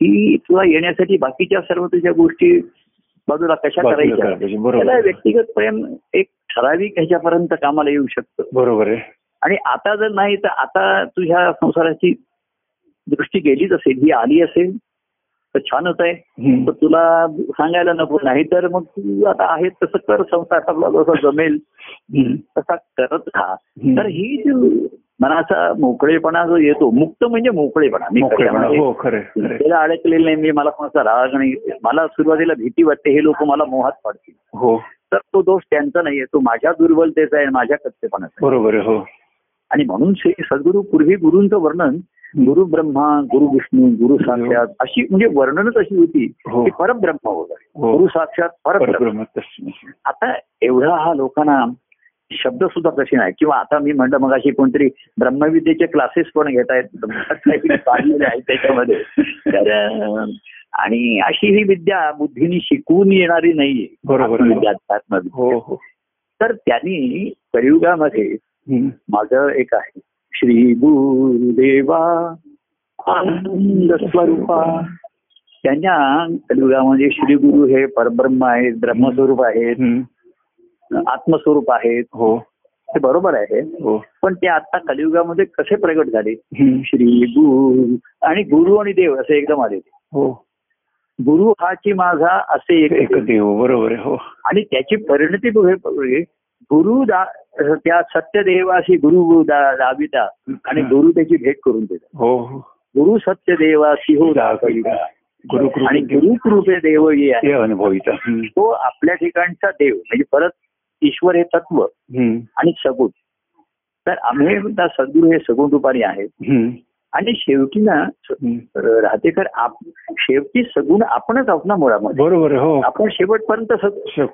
ही तुला येण्यासाठी बाकीच्या सर्व तुझ्या गोष्टी बाजूला कशा करायच्या. त्याला व्यक्तिगत प्रेम एक ठराविक ह्याच्यापर्यंत कामाला येऊ शकतं बरोबर आहे आणि आता जर नाही तर आता तुझ्या संसाराची दृष्टी गेलीच असेल ही आली असेल तर छानच आहे. तर तुला सांगायला नको. नाही तर मग तू आता आहे तसं कर संसार. आपला जसा जमेल. तसा करत राहा. तर ही जी मनाचा मोकळेपणा जो येतो मुक्त म्हणजे मोकळेपणा. मी हो. त्याला अडकलेलं नाही मी मला कोणाचा राग नाही. मला सुरुवातीला भीती वाटते हे लोक मला मोहात पाडतील. हो. तर तो दोष त्यांचा नाहीये. तो माझ्या दुर्बलतेचा आहे माझ्या कच्चेपणाचा. बरोबर हो. आणि म्हणून श्री सद्गुरू पूर्वी गुरूंचं वर्णन गुरु ब्रह्मा गुरु विष्णू गुरु साक्षात अशी म्हणजे वर्णनच अशी होती हो. की परब्रह्म वगैरे हो. गुरु साक्षात परब्रह्म. आता एवढा हा लोकांना शब्द सुद्धा तसे नाही किंवा आता मी म्हणलं मग अशी कोणतरी ब्रह्मविद्येचे क्लासेस पण घेत आहेत त्याच्यामध्ये तर आणि अशी ही विद्या बुद्धीने शिकवून येणारी नाहीये बरोबर. हो हो तर त्यांनी कलियुगामध्ये. माझं एक आहे श्री गुरुदेवा आनंद स्वरूपा. त्यांच्या कलियुगामध्ये श्री गुरु हे परब्रह्म आहेत ब्रह्मस्वरूप आहेत. आत्मस्वरूप आहेत. हो. ते बरोबर आहे. हो. पण ते आता कलियुगामध्ये कसे प्रगट झाले. श्री गुरु आणि गुरु आणि देव असे एकदम आले ते. हो. गुरु हाची माझा असे एक देव बरोबर आहे हो. आणि त्याची परिणती गुरु दा- त्या सत्यदेवाशी गुरु दा- दाविता आणि गुरु त्याची भेट करून देतात. हो हो. गुरु सत्यदेवाशी हो दाविता गुरु आणि गुरु कृपे देव ये आहे. ते अनुभविता. हम्म. तो आपल्या ठिकाणचा देव म्हणजे परत ईश्वर हे तत्व. आणि सगुण. तर आम्ही सद्गुरू हे सगुण रूपाने आहेत. आणि शेवटी ना. राहतेकर आप शेवटी सगुण आपणच आहोत ना मुळामध्ये. बरोबर हो. आपण शेवटपर्यंत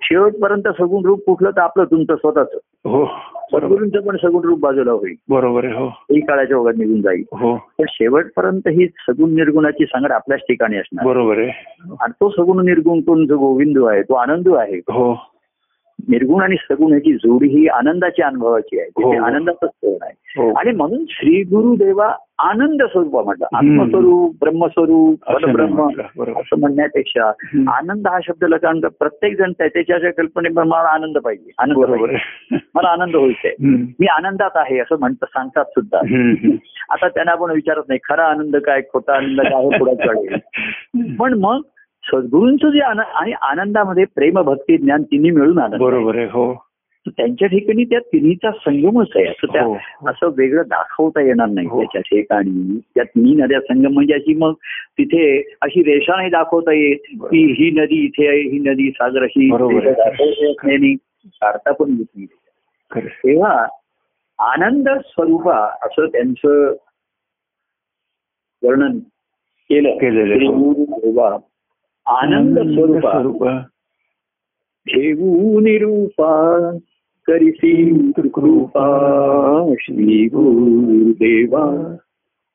शेवटपर्यंत सगुण रूप कुठलं तर आपलं तुमचं स्वतःच. हो सद्गुरूंचं पण सगुण रूप बाजूला होईल. बरोबर हो. ही काळाच्या ओघात निघून जाईल. हो. पण शेवटपर्यंत ही सगुण निर्गुणाची सांगड आपल्याच ठिकाणी असणार. बरोबर आहे. आणि तो सगुण निर्गुण कोण? जो गोविंद आहे तो आनंद आहे. हो. निर्गुण आणि सगुण ह्याची जोडी ही आनंदाची अनुभवाची आहे तिथे हो. आनंदाचाच पूर्ण आहे हो आणि म्हणून श्री गुरुदेवा आनंद स्वरूप म्हटलं हम्म. आत्मस्वरूप ब्रह्मस्वरूप परब्रह्म असं म्हणण्यापेक्षा. आनंद हा शब्द कारण प्रत्येक जण त्या- त्याच्या कल्पनेप्रमाणे मला आनंद पाहिजे आनंद बरोबर पाहिजे. मला आनंद होईल. मी आनंदात आहे असं म्हणतात सांगतात सुद्धा. आता त्यांना आपण विचारत नाही खरा आनंद काय खोटा आनंद काय हे पुढे कळेल पण मग सद्गुरूंचं जे आणि आनंदामध्ये प्रेम भक्ती ज्ञान तिन्ही मिळून आनंद. बरोबर आहे हो. त्यांच्या ठिकाणी त्या तिन्हीचा संगमच आहे. असं त्या हो. असं वेगळं दाखवता येणार नाही हो. त्याच्या ठिकाणी त्या तिन्ही नद्या संगम म्हणजे अशी मग तिथे अशी रेषा नाही दाखवता येत की ही नदी इथे आहे ही नदी सागर अशी काढता पण येत नाही तेव्हा आनंद स्वरूपा असं त्यांचं वर्णन केलं. आनंद स्वरूपा. ठेवू निरूपा करिसी कृपा श्री गुरुदेवा.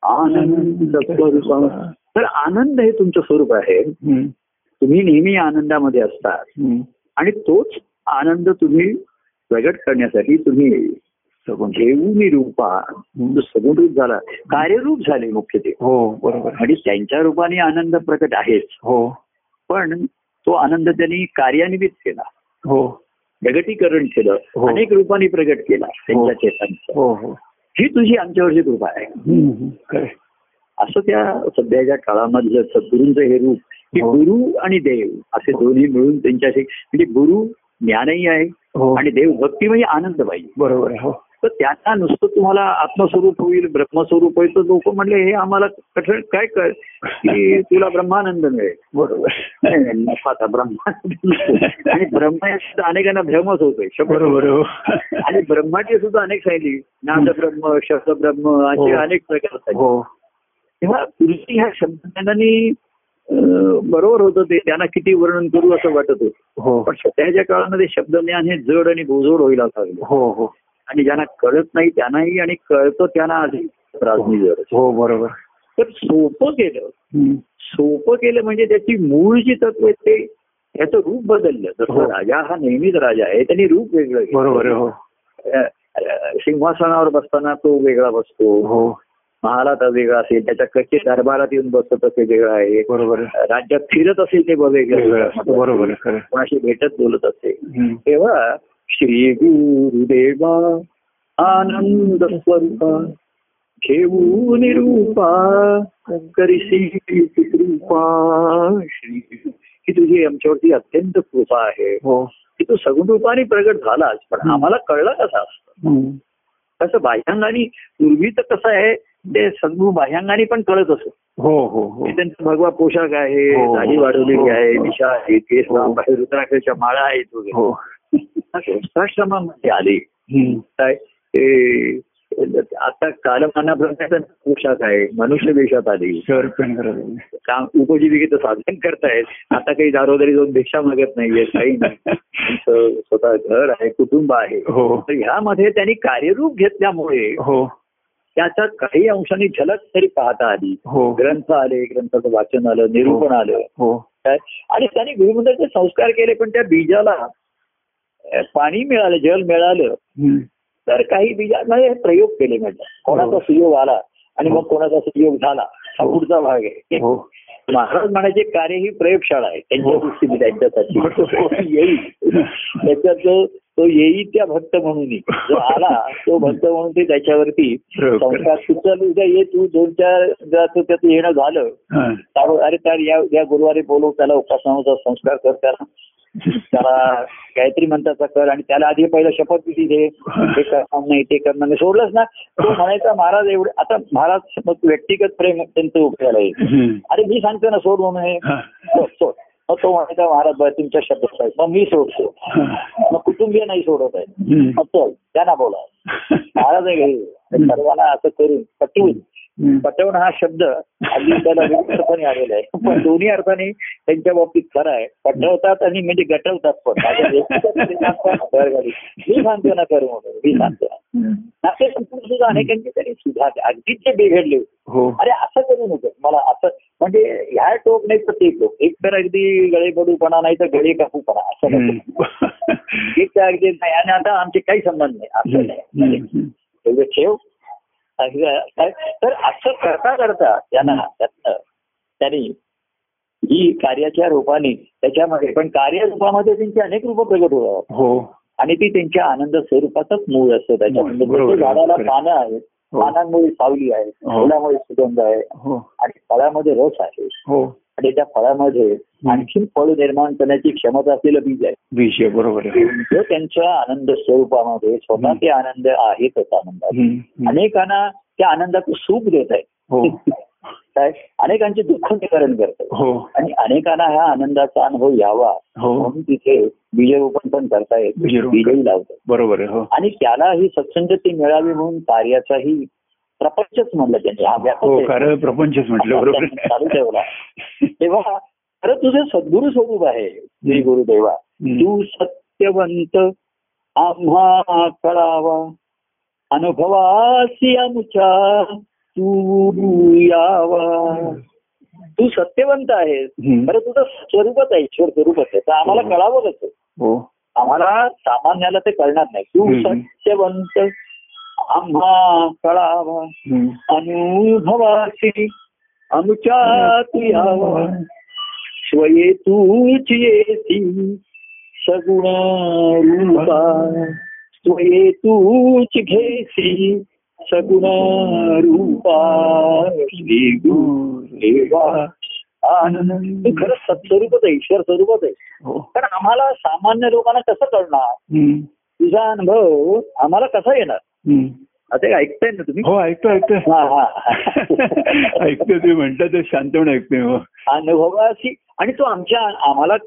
आनंद स्वरूपा. तर आनंद हे तुमचं स्वरूप आहे. तुम्ही नेहमी आनंदामध्ये असतात. आणि तोच आनंद तुम्ही प्रगट करण्यासाठी तुम्ही. ठेवू निरूपा. जो सगुण रूप झाला कार्यरूप झाले मुख्य ते हो बरोबर. आणि त्यांच्या रूपाने आनंद प्रकट आहेच. हो. पण तो आनंद त्यांनी कार्यान्वित केला. हो. प्रगटीकरण केलं. हो. अनेक रूपाने प्रगट केला त्यांच्या चेतांचं. हो हो. ही तुझी आमच्यावरची कृपा आहे. असं त्या सध्याच्या काळामधलं सद्गुरूंचं हे रूप की हो. गुरु आणि देव असे दोन्ही मिळून त्यांच्याशी म्हणजे गुरु ज्ञानही आहे हो. आणि देव भक्ती म्हणजे आनंद पाहिजे बरोबर हो. तर त्यांना नुसतं तुम्हाला आत्मस्वरूप होईल ब्रह्मस्वरूप होईल. तर लोक म्हणले हे आम्हाला कठीण काय कर की तुला ब्रह्मानंद मिळेल. बरोबर. ब्रह्मानंद. आणि ब्रह्म अनेकांना भ्रमच होतोय बरोबर हो. आणि ब्रह्माची सुद्धा अनेक सांगितली नाद ब्रह्म शब्द ब्रह्म असे हो. अनेक प्रकार आहेत हो. तेव्हा पूर्वी ह्या शब्दांनी बरोबर होतं ते त्यांना किती वर्णन करू असं वाटत होतं. पण सध्याच्या काळामध्ये शब्दज्ञान हे जड आणि बोजोड होईल असं हो हो. आणि ज्यांना कळत नाही त्यांनाही आणि कळतं त्यांना त्रासनी जड हो बरोबर. तर सोपं केलं. सोपं केलं म्हणजे त्याची मूळ जी तत्व आहेत ते त्याचं रूप बदललं. हो. जसं राजा हा नेहमीच राजा आहे त्यांनी रूप वेगळं. बरोबर हो. सिंहासनावर बसताना तो वेगळा बसतो. हो. महालात वेगळा असेल त्याच्या कच्चे दरबारात येऊन बसतो तसे वेगळं आहे. बरोबर राज्यात फिरत असेल ते वेगळं. बरोबर कोणाशी भेटत बोलत असेल. तेव्हा श्री गुरुदेवा आनंद स्वरूपा घेऊ निरूपा करिसी कृपा श्री ही तुझी आमच्यावरती अत्यंत कृपा आहे हो की तू सगुण रूपाने प्रगट झालाच पण. आम्हाला कळलं कसं असतं. कसं बाह्यांगाने पूर्वी तर कसं आहे ते सगुण बाह्यांगाने पण कळत असत हो हो हो की त्यांचा भगवा पोशाख आहे हो, हो. दाढी वाढवलेली. आहे दिशा आहे केस आहे रुद्राक्षच्या माळा आहेत वगैरे हो संस्थाश्रमामध्ये आले. काय आता कालमानाप्रमाणे पोशाख आहे मनुष्य वेशात आली. काम उपजीविकेचं साधन करतायत. आता काही दारोदारी जाऊन भिक्षा मागत नाहीये काही नाही. स्वतः घर आहे कुटुंब आहे. हो. तर ह्यामध्ये त्यांनी कार्यरूप घेतल्यामुळे हो. त्याच्या काही अंशांनी झलक तरी पाहता आली. हो. ग्रंथ आले ग्रंथाचं वाचन आलं निरूपण आलं. हो. काय? आणि त्यांनी गुरुमंत्राचे संस्कार केले पण त्या बीजाला पाणी मिळालं जल मिळालं. तर काही हे प्रयोग केले म्हणजे. कोणाचा सुयोग आला आणि मग कोणाचा सुयोग झाला हा पुढचा भाग आहे. हो. महाराज म्हणायचे कार्य ही प्रयोगशाळा आहे. त्यांच्या हो. दृष्टीने त्यांच्यासाठी. येईल. त्याच्यात जो तो येई त्या भक्त म्हणून जो आला तो भक्त म्हणून ते त्याच्यावरती. संस्कार सुचल उद्या ये तू दोन चार त्याचं येणं झालं. हा. अरे तर या या गुरुवारी बोलव त्याला उपासनाचा संस्कार कर त्याला त्याला गायत्री मंत्राचा कर आणि त्याला आधी पहिलं शपथविधी दे हे करणार नाही ते करणार नाही सोडलंच ना तो म्हणायचा महाराज एवढे आता महाराज मग व्यक्तिगत प्रेम त्यांचं उपयोगाला येईल. अरे मी सांगतो ना सोड म्हणून हे. सोड. मग तो म्हणायचा महाराज बरं तुमच्या शब्दात आहे मग मी सोडतो. मग कुटुंबीय नाही सोडत आहे. मग चल त्यांना बोला महाराज आहे. सर्वांना असं करून पटवून. पटवणं हा शब्द अगदी त्याला विविध अर्थाने आलेला आहे. पण दोन्ही अर्थाने त्यांच्या बाबतीत खरं आहे. पटवतात आणि म्हणजे गटवतात पण. ते. मी सांगतो ना कर म्हणून. मी सांगतो ना. संपूर्ण सुद्धा अनेकांचे त्यांनी सुधारले. अगदीच जे बिघडले हो. अरे असं करू नको मला असं म्हणजे ह्या टोक नाही तर ते टोक. एक तर अगदी गळेपडूपणा नाही तर गळे कापूपणा असं. एक तर अगदी नाही. आणि आता आमचे काही संबंध नाही. असं नाही. ठेव. असं? तर असं करता करता त्यांना त्यातनं त्यांनी ही कार्याच्या रूपाने त्याच्यामध्ये पण कार्य रूपामध्ये त्यांची अनेक रूप प्रगट होतात हो. आणि ती त्यांच्या आनंद स्वरूपातच मूळ असतं. त्याच्यामध्ये बरोबर. जसं झाडाला. पानं आहेत. हो. पानांमुळे सावली आहे. हो. फुलामुळे सुगंध आहे. हो. आणि फळामध्ये रस आहे. हो. आणि त्या फळामध्ये आणखीन फळ निर्माण करण्याची क्षमता असलेलं बीज आहे. विषय बरोबर आहे. जो त्यांच्या आनंद स्वरूपामध्ये स्वतः ते आनंद आहेतच आनंदात हम्म. हम्म. अनेकांना त्या आनंदाचं सुख देत आहे. हो. काय? अनेकांचे दुःख निवारण करत आहे. हो. आणि अनेकांना ह्या आनंदाचा अनुभव यावा. हो. म्हणून तिथे बीजरोपण पण करतायत बीजरोपण. बीजही लावतात. बरोबर आहे हो. आणि त्याला ही सत्संगती मिळावी म्हणून कार्याचाही प्रपंचच म्हणलं त्यांनी. हा व्यापक हो प्रपंचच म्हटलं बरोबर. चालू ठेवला. तेव्हा खरं तुझं सद्गुरु स्वरूप आहे श्री गुरुदेवा. तू सत्यवंत आम्हा कळावा. अनुभवासी आमच्या तू यावा. तू सत्यवंत आहेस. खरं तुझं स्वरूपच आहे ईश्वर स्वरूपच आहे. तर आम्हाला हो. कळावं कसं हो. आम्हाला सामान्याला ते कळणार नाही. तू. सत्यवंत आम्हा कळावा. अनुभवासी आमच्या तू यावा स्वये तूच येती सगुण रूपा स्वये तूच घेसी सगुण रूपा श्री गुरुदेवा. आनंद. तू खरंच सत्स्वरूपच आहे ईश्वर स्वरूपच आहे. हो. पण आम्हाला सामान्य लोकांना कसं कळणार. तुझा अनुभव आम्हाला कसा येणार? हे ऐकताय ना तुम्ही? हो ऐकतो ऐकतो हा हा. ऐकतो तुम्ही म्हणता ते शांतपणे ऐकतोय हो. अनुभवाशी आणि तो आमच्या आम्हाला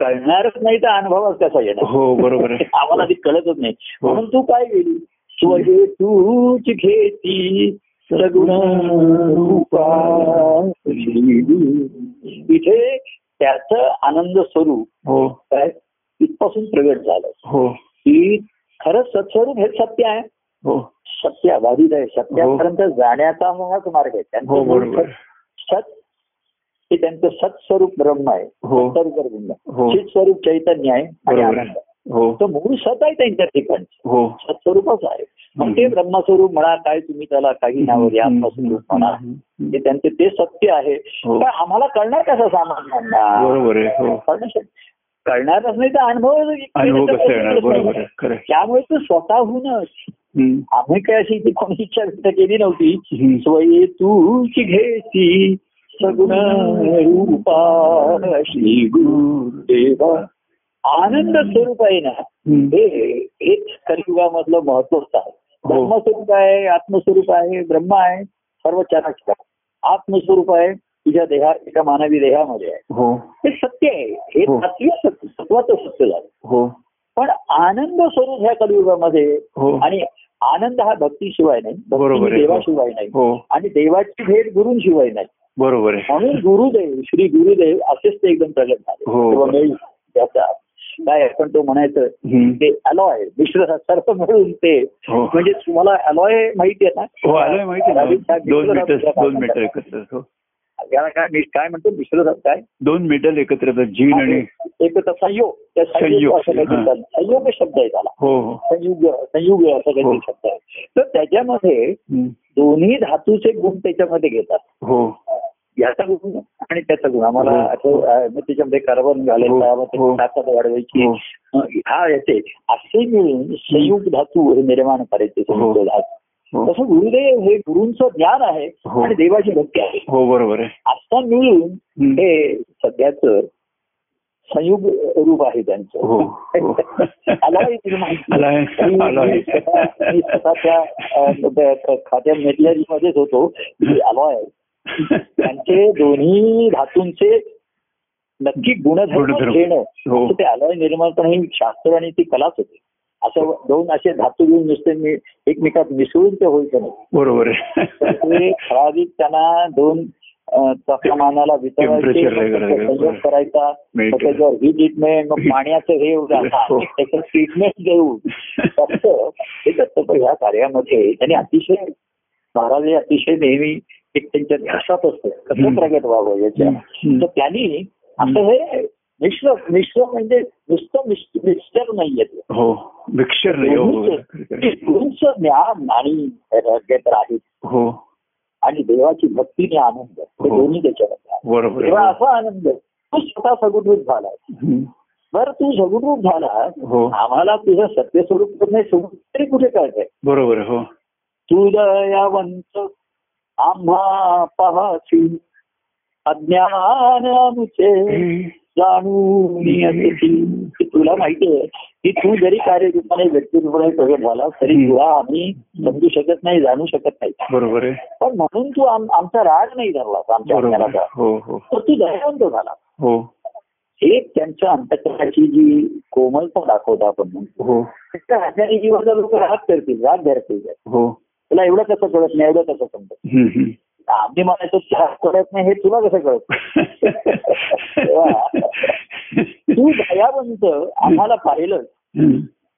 कळणारच नाही तर अनुभवास कसा येणार? हो बरोबर आहे. आम्हाला आधी कळतच नाही. हो. म्हणून तू काय गेली स्वये तूच घेती सगुण रूपा इथे त्याचं आनंद स्वरूप हो. काय? इथपासून प्रगट झालं. हो. की खरंच सत्स्वरूप हे सत्य आहे. हो. सत्य बाधित आहे. सत्यापर्यंत जाण्याचा हाच मार्ग आहे. त्यांचं हो सत हे त्यांचं सत्स्वरूप ब्रह्म आहे. हो. हो. चित स्वरूप चैतन्य आहे आणि आनंद हो. तो मूळ सत आहे त्यांच्या ठिकाणी हो. सत्स्वरूपच आहे. मग ते. ब्रह्मस्वरूप म्हणा काय तुम्ही त्याला काही नाव द्या. आत्मस्वरूप म्हणा. ते त्यांचे ते सत्य आहे. हो. पण आम्हाला कळणार कसं सामान्यांना? कळणारच नाही तर अनुभव. त्यामुळे तो स्वतःहूनच. आम्ही काय अशी ती कोणी इच्छा व्यक्त केली नव्हती. स्वये तूच घेती सगुण रूपा श्री गुरुदेवा आनंद स्वरूप आहे ना. हे हेच कलियुगामधलं महत्वच आहे हो. ब्रह्मस्वरूप आहे आत्मस्वरूप आहे ब्रह्म आहे सर्व चराचर आत्मस्वरूप आहे तुझ्या देहा एका मानवी देहामध्ये आहे. हो. हे सत्य आहे. हे हो. तात्विक सत्य तत्वाचं सत्य झालं. हो. पण आनंद स्वरूप ह्या कलियुगामध्ये आणि आनंद हा भक्तीशिवाय नाही. बरोबर. देवाशिवाय नाही. हो. आणि देवाची भेट गुरुंशिवाय नाही. बरोबर म्हणून गुरुदेव श्री गुरुदेव असेच ते एकदम प्रगट झाले. हो. त्याचा काय आपण तो म्हणायचं. ते अलॉय मिश्र सर्व मिळून ते. म्हणजे तुम्हाला अलॉय माहिती आहे ना? हो दोन मीटर एकत्र याला काय मी काय म्हणतो मिश्र काय? दोन मीटर एकत्र जीन आणि एक तर संयोग. त्या संयोग संयोग, असं शब्द आहे त्याला. हो हो. संयुग संयुग असं काहीतरी हो. शब्द आहे. तर त्याच्यामध्ये. दोन्ही धातूचे गुण त्याच्यामध्ये घेतात. हो. याचा गुण आणि त्याचा गुण. आम्हाला. मग त्याच्यामध्ये कार्बन. घालायचा ताकद वाढवायची. हो. याचे. असे मिळून संयुग धातू हे निर्माण करायचे संयुग हो. धातू. तसं गुरुदेव हे गुरूंचं ज्ञान आहे हो. आणि देवाची भक्ती आहे हो बरोबर आहे असं मिळून. हे सध्याच संयुग रूप आहे त्यांचं हो हो आलाय आलाय. मी- आलाय. स्वतःच्या खात्या मेटलरी मध्येच होतो मी आलोय त्यांचे दोन्ही धातूंचे नक्की गुणधर्म. घेणं हो. ते अलॉय निर्माण करणं ही शास्त्र आणि ती कलाच होती असं दोन असे धातू घेऊन नुसते मी एकमेकात मिसळून ते नाही बरोबर ते ठराविक त्यांना दोन तापमानाला. संयोग करायचा त्याच्यावर ही ट्रीटमेंट मग पाण्याचं हे हो. त्याचं ट्रीटमेंट देऊ फक्त हे ह्या कार्यामध्ये त्यांनी अतिशय महाराज अतिशय नेहमी एक त्यांच्या ध्यासात असतं कसं. प्रगट व्हावं याच्या. तर त्यांनी असं हे मिश्र मिश्र म्हणजे नुसतं मिक्सचर नाहीये. हो मिक्सचर नाही हो हो. ज्ञान आणि रगत आहे. हो. आणि देवाची भक्तीने आनंद. हे हो. दोन्ही त्याच्यामध्ये तेव्हा. असा आनंद. तू स्वतः सगुणरूप झाला. बरं तू सगुणरूप झाला हो. आम्हाला तुझं सत्य स्वरूप तरी कुठे कळतंय? बरोबर हो. तू दयावंत आम्हा पाहासी अज्ञान आमचे. जाणून. की तुला माहितीये की तू जरी कार्यरूपाने व्यक्तिरूपाने प्रगट झाला तरी. तुला आम्ही समजू शकत नाही जाणू शकत नाही. बरोबर आहे. पण म्हणून तू आम- आमचा राग नाही धरला आमच्या. हो हो. तर तू दयावंत झाला. हो. हे त्यांच्या अंतकरणाची जी कोमलता दाखवतो आपण म्हणतो हो. जीवाचा लोक राग करतील राग धरतील. हो. तुला एवढं कसं कळत नाही एवढं कसं समजत. आम्ही म्हणायचो राग कळत नाही हे तुला कसं कळत? तू दयावंत आम्हाला पाहिलं.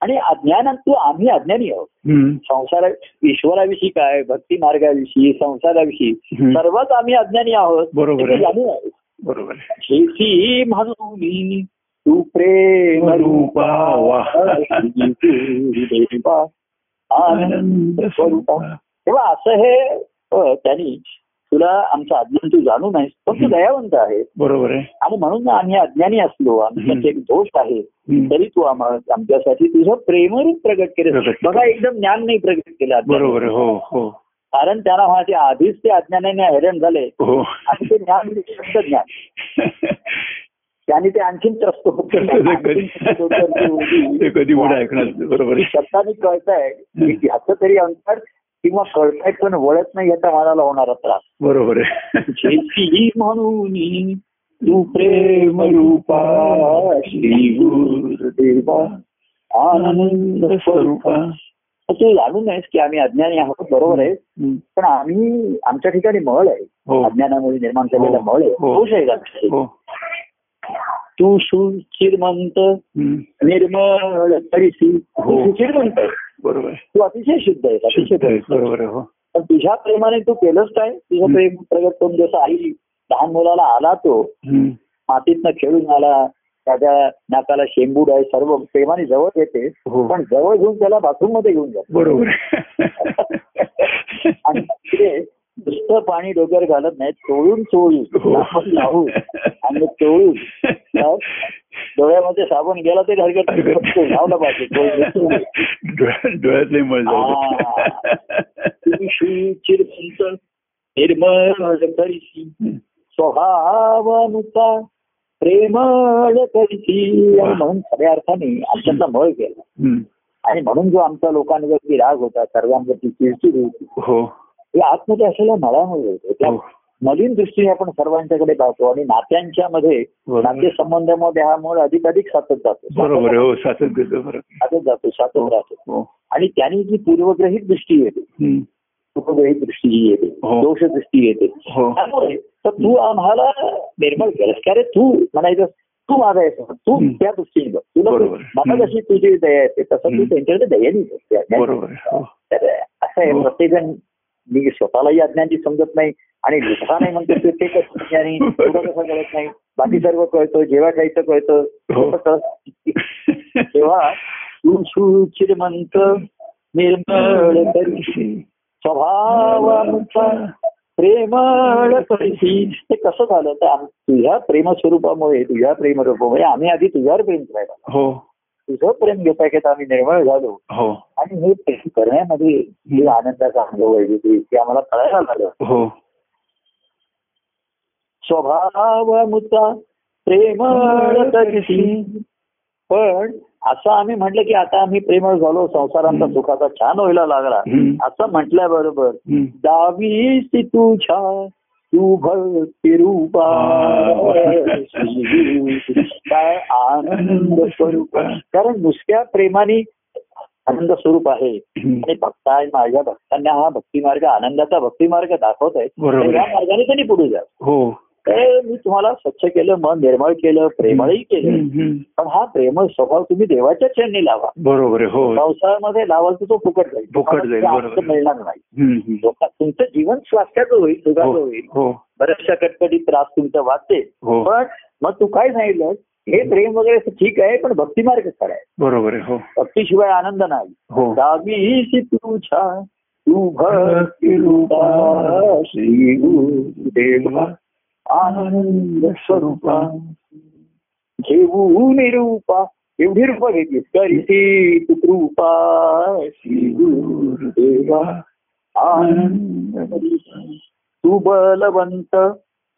आणि अज्ञानात तू आम्ही अज्ञानी आहोत. संसारा ईश्वराविषयी काय भक्ती मार्गाविषयी संसाराविषयी. सर्वच आम्ही अज्ञानी आहोत. बरोबर बरोबर. शेती म्हणून तू प्रेम रूपा आनंद स्वरूपा. तेव्हा असं हे त्यांनी तुला आमचं अज्ञान तू जाणू नाहीस पण तू दयावंत आहे बरोबर आहे आणि म्हणून आम्ही अज्ञानी असलो आमच्यात एक दोष आहे. तरी तू आम्हा आमच्यासाठी तुझं प्रेमरूप प्रगट केलं. बघा एकदम ज्ञान नाही प्रगट केलं. बरोबर. हो हो कारण त्यांना आहे, आधीच ते अज्ञानाने हैराण झाले हो आणि ते ज्ञान म्हणजे शब्द ज्ञान त्याने ते आणखीन त्रस्त होते कधी ऐकणार नाही. बरोबर आहे. शब्दाने की ह्याचं तरी अंतर किंवा कळताय पण वळत नाही याचा मनाला होणारा त्रास बरोबर आहे म्हणून तू प्रेम रूपा श्री गुरुदेवा आनंद स्वरूपा तू जाणून नाहीस की आम्ही अज्ञानी आहोत बरोबर आहे. पण आम्ही आमच्या ठिकाणी मळ आहे हो अज्ञानामुळे निर्माण झालेला हो. मळ आहे हो. दोष आहे. हो तू सुचिरमंत हम्म. निर्मळ तरीसी तू हो. आहे. बरोबर. तू अतिशय शुद्ध आहे अतिशय. पवित्र. बरोबर हो पण तुझ्या प्रेमाने तू केलंच काय तुझं हं. प्रेम प्रगट करून जसं आई लहान मुलाला आला तो. मातीतनं खेळून आला त्याच्या नाकाला शेंबूड आहे सर्व प्रेमाने जवळ येते हो पण जवळ घेऊन त्याला बाथरूममध्ये घेऊन जातो बरोबर. आणि नुसतं पाणी डोक्यावर घालत नाही चोळून चोळून हो. साबण लावून आणि चोळून डोळ्यामध्ये साबण गेला तरी हरकत नाही. फक्त लावला पाहिजे. डोळ्यातले मळ हा. जाऊ तू श्री चिरंत निर्मळ करीसी स्वभावानुसा प्रेमळ करीसी आणि म्हणून खऱ्या अर्थाने आमच्यातला मळ केला. आणि म्हणून जो आमच्या लोकांवरती राग होता सर्वांवरती चिडचिड होती. हे आतमध्ये असलेल्या होते त्या हो मलिन दृष्टीने आपण सर्वांच्याकडे पाहतो आणि नात्यांच्या मध्ये बरोबर. नातेसंबंधामध्ये हा मूळ अधिक अधिक साचत जातो हो साचत जातो साचत राहतो आणि त्याने जी पूर्वग्रहित दृष्टी येते. पूर्वग्रहित दृष्टी जी येते हो. दोष दृष्टी येते हो त्यामुळे तर तू आम्हाला निर्मळ केलंस का रे तू म्हणायचं तू माझा आहेस तू. त्या दृष्टीने बघ तुला बरोबर. मला. जशी तुझी दया येते तसं तू. त्यांच्याकडे दयानी बघ. बरोबर आहे, हो. तर असं आहे. प्रत्येकजण मी स्वतःलाही अज्ञानची समजत नाही आणि दुसरा नाही म्हणतो ते कसं ज्ञानी तुला कसं कळत नाही? बाकी सर्व कळतं जेव्हा खायचं कळतं हो. कळत. तेव्हा तू सुचिरमंत निर्मळ करशी स्वभावानुचा प्रेमळ करशी ते कसं झालं? तर तुझ्या प्रेमस्वरूपामुळे तुझ्या प्रेमरूपामुळे आम्ही आधी तुझ्यावर प्रेम करायला हो. तुझं प्रेम घेता घेता आम्ही निर्मळ झालो हो आणि हे प्रेम करण्यामध्ये जे आनंदाचा अनुभव आहे ते आम्हाला कळायला लागलं हो स्वभावामुचा प्रेमळ करशी पण असं आम्ही म्हटलं की आता आम्ही प्रेमळ झालो संसार आमचा हम्म. सुखाचा छान व्हायला लागला. असं म्हटल्याबरोबर. दावीसी तुझ्या तू भक्ती रूपा काय आनंद स्वरूप. कारण नुसत्या प्रेमाने आनंद स्वरूप आहे. आणि भक्ता माझ्या भक्तांना हा भक्ती मार्ग आनंदाचा भक्ती मार्ग दाखवत आहे. या मार्गाने त्यांनी पुढे जा हो. तर मी तुम्हाला स्वच्छ केलं मन निर्मळ केलं प्रेमळही केलं. पण हा प्रेमळ स्वभाव तुम्ही देवाच्या चरणी लावा. बरोबर हो. संसारामध्ये लावाल तर तो फुकट जाईल. फुकट जाईल, मिळणार नाही. तुमचं जीवन स्वास्थ्याचं होईल सुखाचं हो होईल. हो. बऱ्याचशा कटकटी त्रास तुमचं वाचते हो. पण मग तू काय सांगितलं हे प्रेम वगैरे ठीक आहे पण भक्ती मार्ग खरा आहे. बरोबर आहे हो. भक्तीशिवाय आनंद नाही. दावीशी तुझ्या तू भक्ती रूपा श्री गुरुदेवा. आनंद स्वरूपा घेऊ निरूपा एवढी रूपा घेतली करीती तू कृपा श्री गुरुदेवा आनंद. तू बलवंत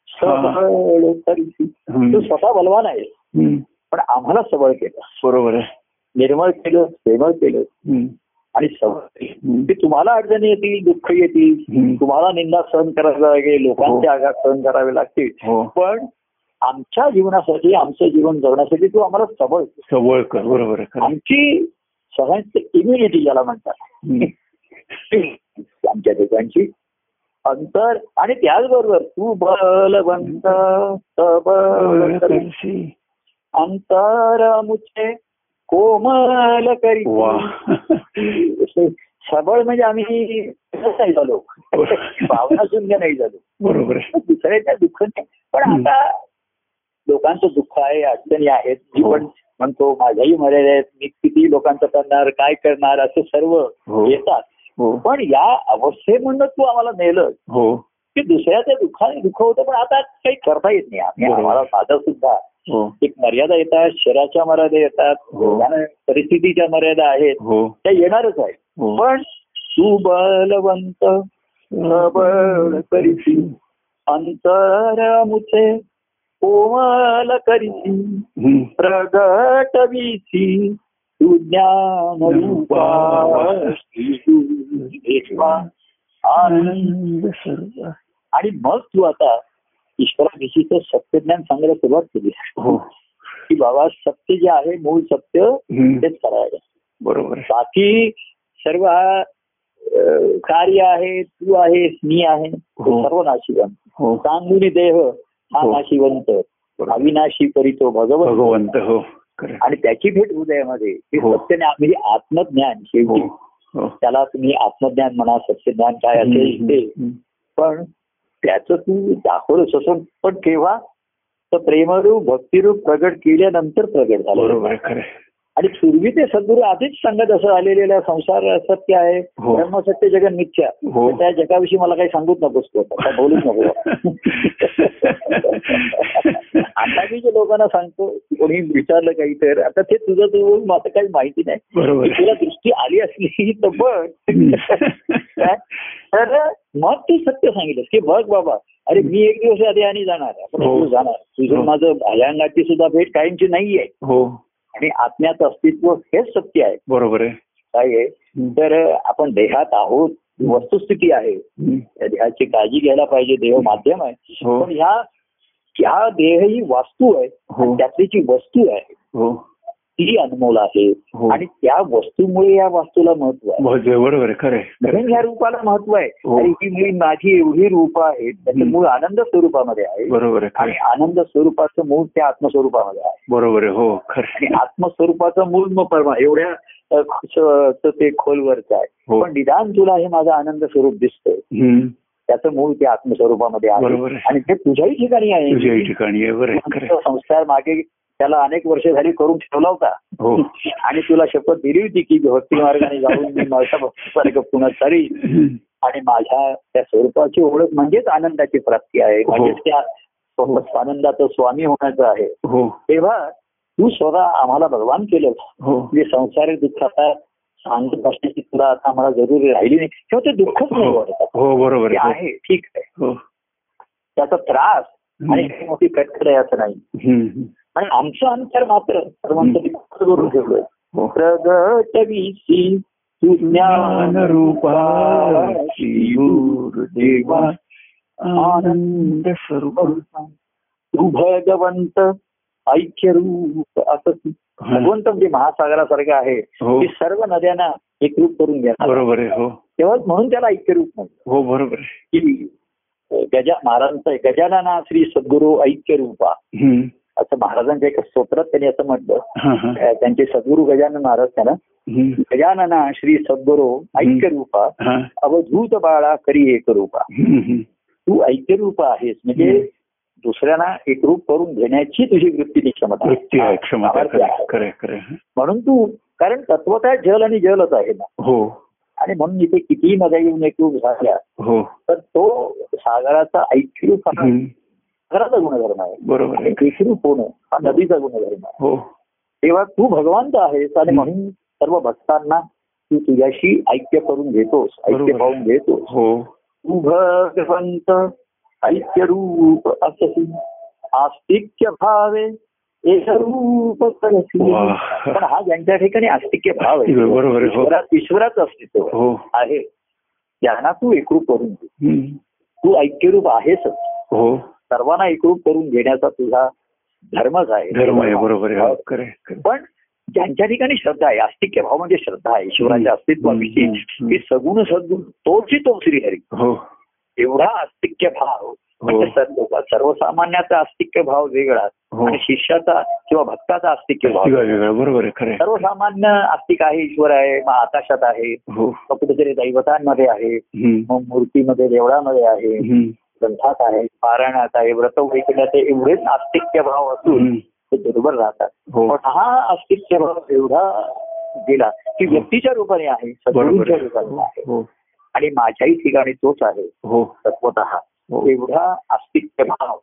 सबळ करीती हम्म. तू स्वतः बलवान आहे. पण आम्हाला सबळ केलं बरोबर आहे निर्मळ केलं प्रेमळ केलं. आणि सबळ हम्म. की तुम्हाला अडचणी येतील दुःख येतील. तुम्हाला निंदा सहन करावी लागेल लोकांचे आघात सहन करावे लागतील हो पण आमच्या जीवनासाठी आमचं जीवन जगण्यासाठी तू आम्हाला सबळ केलं. सवळकर बरोबर. आमची सगळ्यांची इम्युनिटी ज्याला म्हणतात. आमच्या ठिकाणची अंतर आणि त्याचबरोबर तू बलवंत सबळ करी. अंतर मुचे कोमल करी सबळ म्हणजे आम्ही नाही झालो. भावना शून्य नाही झालो. बरोबर दुसऱ्याच्या दुःख नाही पण आता लोकांचं दुःख आहे अडचणी आहेत. मी हो. पण म्हणतो माझ्याही मर्यादा आहेत मी किती लोकांचं करणार काय करणार असं सर्व हो. येतात. हो. पण या अवस्थेमधनं तू आम्हाला नेलं की दुसऱ्याच्या दुःखाने दुःख होतं पण आता काही करता येत नाही. आम्ही. आम्हाला माझं सुद्धा एक मर्यादा येतात शरीराच्या मर्यादा येतात हो. परिस्थितीच्या मर्यादा आहेत. हो. त्या येणारच आहे हो. पण तू बलवंत सबळ करीसी अंतर मुचे कोमल करीसी हम्म. प्रगट वीसी तू ज्ञान रूपा आनंद. आणि मग तू आता ईश्वराविषयीचं सत्यज्ञान सांगायला सुरुवात केली. हो. की बाबा सत्य जे आहे मूळ सत्य. तेच करायला बरोबर. आहे बाकी सर्व कार्य आहे तू आहेस मी आहे हो. सर्व नाशिवंत. हो. सांगुनी देह हा. नाशिवंत. अविनाशी करीतो भगवंत. भगवंत हो. आणि त्याची भेट हृदयामध्ये. हे हो. सत्यज्ञान म्हणजे आत्मज्ञान. शेवटी त्याला तुम्ही आत्मज्ञान म्हणा सत्यज्ञान काय असेल ते. पण त्याचं तू दाखवलंच असं पण केव्हा? तर प्रेमरूप भक्तिरूप प्रगट केल्यानंतर प्रगट झालं. आणि पूर्वी ते सद्गुरू आधीच सांगत असं आलेलं संसार सत्य आहे हो. ब्रह्मसत्य जगन मिथ्या हो. त्या जगाविषयी मला काही सांगूच नकोस तू बोलूच नको आता मी जे लोकांना सांगतो कोणी विचारलं काही तर आता ते तुझं तू मला काही माहिती नाही तुला दृष्टी आली असली तर बघ? तर मग तू सत्य सांगितलं की बघ बाबा अरे मी एक दिवस आधी आणि जाणार आपण हो. तू जाणार तुझं. माझं भायंगाची सुद्धा भेट कायमची नाहीये आणि आत्म्याचं अस्तित्व हेच सत्य आहे. बरोबर आहे. काय आहे. तर आपण देहात आहोत वस्तुस्थिती आहे. त्या देहाची काळजी घ्यायला पाहिजे देह माध्यम आहे. हो. पण ह्या ह्या देह ही वास्तू आहे. हो. त्यातली जी वस्तू आहे हो. ती अनमोल आहे हो. आणि त्या वस्तूमुळे या वास्तूला महत्त्व आहे बहुत बरोबर आहे खरं आहे. म्हणून ह्या रूपाला महत्त्व आहे हो. आणि ही मी माझी एवढी रूप आहेत त्याचं. मूळ आनंद स्वरूपामध्ये आहे बरोबर आहे आणि आहे. आनंद स्वरूपाचं मूळ त्या आत्मस्वरूपामध्ये आहे बरोबर आहे हो खरं आणि आहे. आत्मस्वरूपाचं मूळ मग परमा एवढ्या ते खोलवरचं आहे हो पण निदान तुला हे माझं आनंद स्वरूप दिसतंय. त्याचं मूळ त्या आत्मस्वरूपामध्ये आहे आहे. आणि ते तुझ्याही ठिकाणी आहे आहे आहे आहे. संस्कार मागे त्याला अनेक वर्ष झाली करून ठेवला होता. हो. आणि तुला शपथ दिली होती की भक्ती मार्गाने जाऊन मी माझ्या भक्तीमार्ग पुन्हा हम्म. आणि माझ्या त्या स्वरूपाची ओळख म्हणजेच आनंदाची प्राप्ती आहे. हो. म्हणजेच त्या आनंदाचं स्वामी होण्याचं आहे. हो. तेव्हा तू स्वतः आम्हाला भगवान केलं म्हणजे संसारिक दुःखाचा सांगत असण्याची तुला आता आम्हाला जरुरी राहिली नाही. किंवा ते दुःखच नाही वाटत. हो बरोबर आहे. ठीक आहे. त्याचा त्रास आणि मोठी कटकड आहे असं नाही. आणि आमचं अंतर मात्र करून ठेवलंय. हो. प्रगट विसी तू ज्ञान ज्ञानरूपाची गुरुदेवा आनंद स्वरूप. तू भगवंत ऐक्य रूप असं भगवंत म्हणजे महासागरासारखं आहे. हो. की सर्व नद्यांना एकरूप करून घेणार बरोबर आहे हो. तेव्हाच म्हणून त्याला ऐक्यरूप म्हणतो हो बरोबर की गजा महाराजांचं आहे, गजानना श्री सद्गुरू ऐक्य रूपा. असं महाराजांच्या एका स्तोत्रात त्यांनी असं म्हटलं त्यांचे सद्गुरू गजानन महाराज त्यांना. गजानना श्री सद्गुरू ऐक्य रूपा. अवधूत बाळा करी एक रूपा. तू ऐक्य रूप आहेस म्हणजे. दुसऱ्यांना एकरूप करून घेण्याची तुझी वृत्तीची क्षमता. म्हणून तू कारण तत्वतः जल आणि जलच आहे ना हो आणि म्हणून इथे कितीही नद्या येऊन एकरूप झाल्या हो तर तो सागराचा ऐक्यरूप हा. सागराचा गुणधर्म आहे. बरोबर एकरूप होणं हा नदीचा गुणधर्म आहे. हो. तेव्हा तू भगवंत आहेस आणि. म्हणून सर्व भक्तांना तू तुझ्याशी ऐक्य करून घेतोस ऐक्य. पाहून घेतोस. हो. तू भगवंत ऐक्य रूप असती. आस्तिक्य भावे एक रूप. पण हा ज्यांच्या ठिकाणी आस्तिक्य भाव आहे बरोबर हो. ईश्वराचं अस्तित्व हो. आहे. त्यांना तू एकरूप करून घे. तू ऐक्यरूप आहेसच. हो. सर्वांना एकरूप करून घेण्याचा तुझा धर्मच आहे धर्म आहे बरोबर आहे हो. पण ज्यांच्या ठिकाणी श्रद्धा आहे आस्तिक्य भाव म्हणजे श्रद्धा आहे ईश्वराच्या. अस्तित्वाविषयी. की सगुण सद्गुण तोची तो श्रीहरी हो एवढा आस्तिक्य भाव म्हणजे सर्व- सर्वसामान्याचा आस्तिक्य भाव वेगळा हो आणि शिष्याचा किंवा भक्ताचा आस्तिक्य भाव बरोबर. सर्वसामान्य आस्तिक आहे ईश्वर आहे मग आकाशात आहे हो कुठेतरी दैवतांमध्ये आहे. मग मूर्तीमध्ये देवळामध्ये आहे. ग्रंथात आहे पारायणात आहे व्रत वैकल्यात एवढेच आस्तिक्य भाव असून. ते बरोबर राहतात. हो. पण हा आस्तिक्य भाव एवढा गेला की व्यक्तीच्या रूपाने आहे सद्गुरूंच्या. रूपाने आहे. हो. आणि माझ्याही ठिकाणी तोच आहे. हो. तत्वत हो. एवढा आस्तिक्य भाव.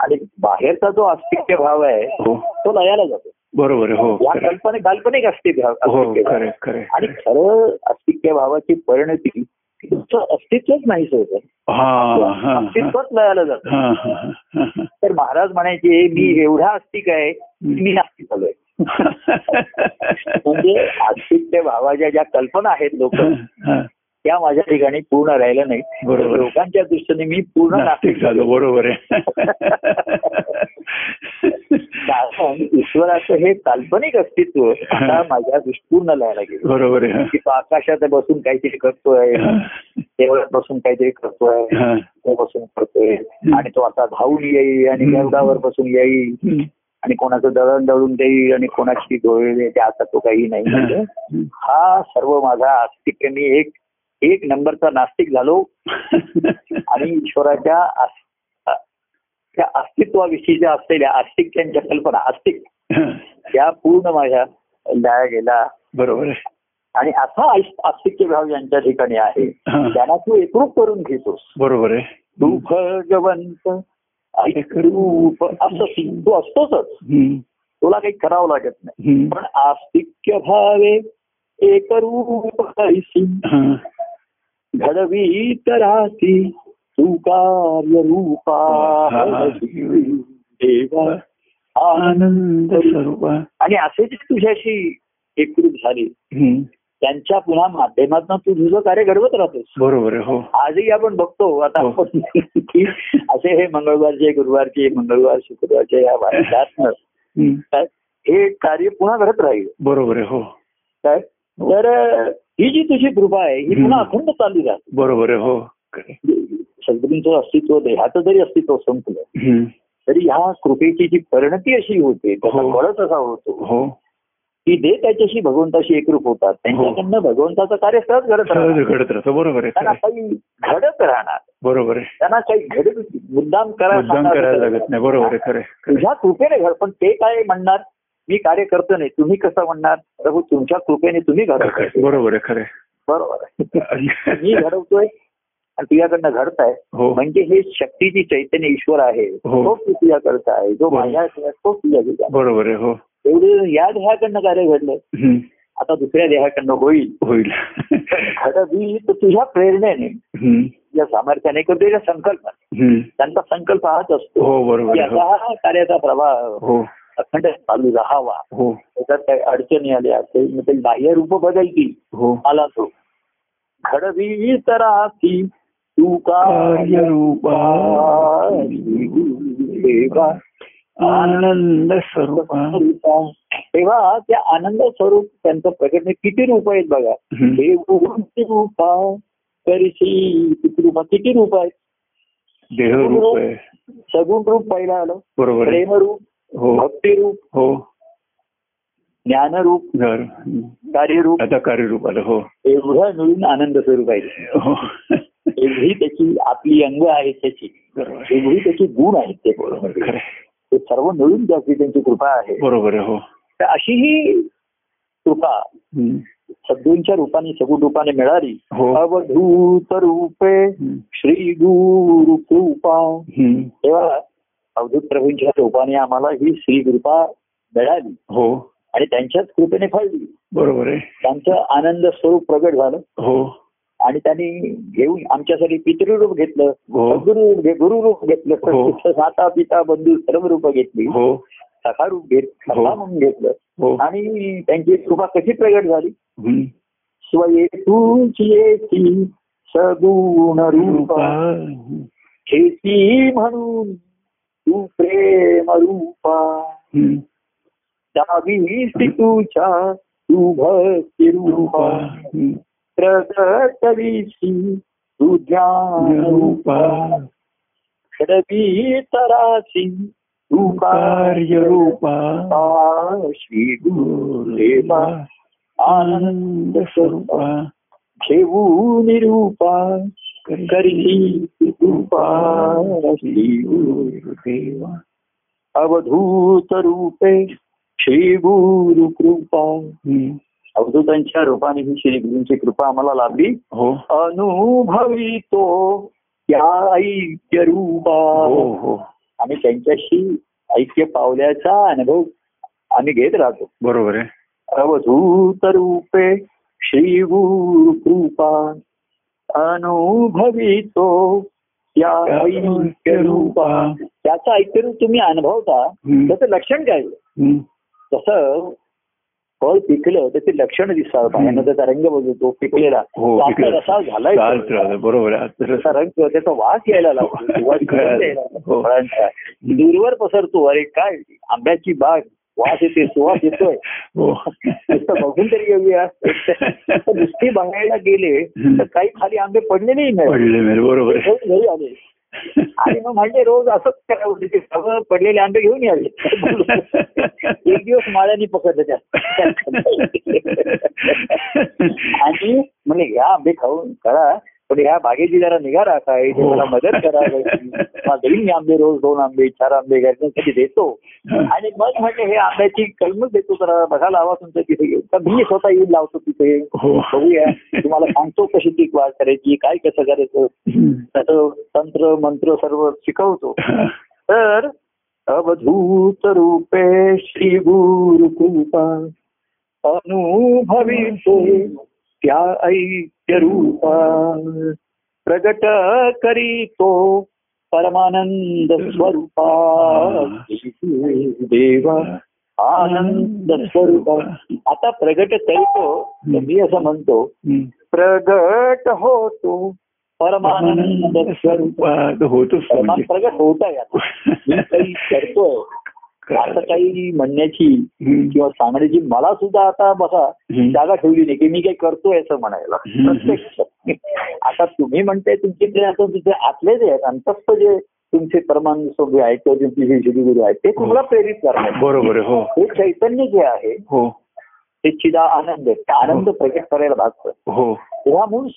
आणि बाहेरचा जो आस्तिक्य भाव आहे हो. तो लयाला जातो. बरोबर हो. या. कल्पने काल्पनिक हो. आहे, आणि. खरं आस्तिक्य भावाची परिणती तुमचं अस्तित्वच नाही हा. अस्तित्वच लयाला जातं. तर महाराज म्हणायचे मी एवढा आस्तिक आहे मी नास्तिक झालोय म्हणजे आस्तिक्य भावाच्या ज्या कल्पना आहेत लोक. त्या माझ्या ठिकाणी पूर्ण राहिल्या नाही. लोकांच्या दृष्टीने मी पूर्ण नास्तिक झालो बरोबर आहे कारण ईश्वराचं हे काल्पनिक अस्तित्व आता माझ्या दृष्टीपूर्ण लयाला गेलं. बरोबर की तो आकाशात बसून काहीतरी करतोय देवळात बसून काहीतरी करतोय. तो बसून करतोय. आणि तो आता धावून येईल आणि. गरुडावर बसून येईल. आणि कोणाचं दळण दळून देईल आणि कोणाची डोळे ते आता तो काही नाही म्हणजे. हा सर्व माझा आस्तिक मी एक एक नंबरचा नास्तिक झालो. आणि ईश्वराच्या त्या अस्तित्वाविषयीच्या असलेल्या आस्तिक्यांच्या कल्पना आस्तिक या पूर्ण माझ्या लया गेला बरोबर आणि असा आस- आस्तिक्य भाव यांच्या ठिकाणी आहे. त्यांना तू एकरूप करून घेतोस बरोबर आहे तू भगवंत ऐकरूप असं ती- तू असतोच. तुला काही करावं लागत नाही. पण आस्तिक्य भावे एकरूप. घडवी राहती तू कार्य रूपा. देवा आनंद स्वरूप आणि असे जे तुझ्याशी एकरूप झाली. त्यांच्या पुन्हा माध्यमातून तू तुझं कार्य घडवत राहतोस बरोबर हो आजही आपण बघतो आता हो. की असे हे मंगळवारचे गुरुवारचे मंगळवार शुक्रवारचे या. काय हे कार्य पुन्हा घडत राहील बरोबर आहे हो काय तर ही जी तुझी कृपा आहे ही पुन्हा. अखंड चालली राहते बरोबर आहे हो सद्गुरूंचं अस्तित्व देहाचं जरी अस्तित्व संपलं. तरी ह्या कृपेची जी परिणती अशी होते त्याचा हो. फळच असा होतो हो की ते त्याच्याशी भगवंताशी एकरूप होतात त्यांच्याकडनं भगवंताचं कार्य सहज घडत राहतं बरोबर त्यांना. काही घडत राहणार बरोबर आहे त्यांना काही घडत मुद्दाम करायला. लागत नाही बरोबर आहे. तुझ्या कृपेने घड पण ते काय म्हणणार मी कार्य करतो नाही तुम्ही कसं म्हणणार प्रभू तुमच्या कृपेने तुम्ही घडवताय बरोबर आहे खरं. बरोबर आहे मी घडवतोय आणि तुझ्याकडनं घडताय. हो. म्हणजे हे शक्तीची चैतन्य ईश्वर आहे हो. तो तुझ्याकडचा आहे जो बरोबर. माझ्या आहे, तो तुझ्याकडचा आहे. बरोबर आहे हो. एवढं या देहाकडनं कार्य घडलंय. हम्म. आता दुसऱ्या देहाकडनं होईल. होईल. घडवी तर तुझ्या प्रेरणेने हम्म. या सामर्थ्याने किंवा तुझ्या संकल्प? हम्म. त्यांचा संकल्प हाच असतो. हो बरोबर की आहे आता हो. हा कार्याचा प्रवाह हो. अखंड चालू राहावा. हो. त्याच्यात काही अडचणी आल्या काही काही बाह्य रूप बदलतील. हो. आला तो. घडवी तरासी तू कार्यरूपा देवा आनंद स्वरूपा तेव्हा त्या आनंद स्वरूप त्यांचं प्रकट किती रूप आहेत बघा. देव रूपा करशी किती रूपा किती रूप आहेत देहरूप आहे. सगुण रूप पहिला आलं. बरोबर प्रेमरूप हो. भक्तिरूप हो. ज्ञानरूप. कार्यरूप आता कार्यरूप आलं हो. एवढं मिळून आनंद स्वरूप आहे. हो. एवढी त्याची आपली अंग आहेत त्याची. एवढी त्याची गुण आहेत ते बरोबर. ते सर्व मिळून त्याची त्यांची कृपा आहे. बरोबर हो. तर अशी ही कृपा हम्म. सद्गुरूंच्या रूपाने सगुण रूपाने मिळाली. हो. अवधूत रूपे. श्री गुरु कृपा. तेव्हा अवधूत प्रभूंच्या रूपाने आम्हाला ही श्री कृपा मिळाली. हो. आणि त्यांच्याच कृपेने फळली. बरोबर आहे. त्यांचं आनंद स्वरूप प्रगट झालं. हो. आणि त्यांनी घेऊन आमच्यासाठी पितृरूप घेतलं हो. घे- गुरुरूप घेतलं हो. माता पिता बंधू सर्व रूप घेतली. हो. सखा रूप घेत. सखा म्हणून घेतलं. आणि त्यांची कृपा कशी प्रगट झाली. स्वये तुझी सगुण रूपा. खेती म्हणून तू प्रेम रूपा. दावी तुझ्या तू भक्ती रूपा. रूपा. प्रगटविसी तू ज्ञान रूपा रूपा खडवी तरासी तू कार्यरूपा श्री गुरुदेवा आनंद स्वरूपा घेऊ निरूपा करी कृपा श्री गुरुदेवा अवधूत रूपे श्री गुरु कृपा. अवधूतांच्या रूपाने ही श्री गुरूंची कृपा आम्हाला लाभली. हो. अनुभवितो त्या ऐक्य रूपा हो हो. आम्ही त्यांच्याशी ऐक्य पावल्याचा अनुभव आम्ही घेत राहतो. बरोबर आहे. अवधूत रूपे श्री गुरु कृपा. अनुभवितो त्या त्याचा ऐक्य रूप तुम्ही अनुभवता. त्याचं लक्षण काय हम्म. फळ पिकलं त्याचे लक्षण दिसतात पाण्यानं त्याचा रंग बदलतो पिकलेला. हो तो आपला रसा झालाय चालत राहतं बरोबर त्याचा रंग त्याचा वास यायला लागतो. लागतो हो. फळांचा दूरवर पसरतो. अरे काय? आंब्याची बाग. वास येते सुवास येतोय. हो. बघून तरी येऊया. तर नुसती बघायला गेले तर काही खाली आंबे नाही पडले मेरे बरोबर घरी आले. आणि मग म्हणजे रोज असंच करावं म्हणजे सगळं पडलेले आंबे घेऊन यावे. एक दिवस माळ्यानी पकडलं त्या. आणि म्हणजे ह्या आंबे खाऊन करा पण ह्या बागेची जरा निगा राखा इथे हो. मला मदत करा. मला देईन आंबे रोज दोन आंबे चार आंबे घरच्यासाठी देतो. आणि मग म्हणजे हे आंब्याची कलमच देतो. जरा बघा लावा तुमच्या तिथे. घेऊन तर मी स्वतः येऊन लावतो तिथे. हो. बघूया. तुम्हाला सांगतो कशी ती वाढ करायची काय कसं करायचं. त्याचं तंत्र मंत्र सर्व शिकवतो. तर अवधूत रूपे श्री गुरु कृपा अनुभवितो. त्या ऐक्य रूपा। प्रगट करीतो परमानंद स्वरूपा। देवा आनंद स्वरूप। आता प्रगट करतो मी असं म्हणतो. प्रगट होतो परमानंद स्वरूप। स्वरूपात तो परमान म्हणजे. प्रगट होत आहे आता. मी काही करतोय असं काही म्हणण्याची. किंवा सांगण्याची मला सुद्धा आता बघा. जागा ठेवली नाही की मी काही करतोय असं म्हणायला. आता तुम्ही म्हणताय तुमचे ते आता तुमचे आतलेच आहेत अंतस्थ जे तुमचे परमानंद स्वामी आहेत किंवा तुमचे जे श्रीगुरु आहेत ते तुम्हाला प्रेरित करणार बरोबर आहे हो. हे चैतन्य जे आहे हो. ते चिदा आनंद आहे. त्या आनंद प्रकट करायला भागतं हो. तेव्हा म्हणून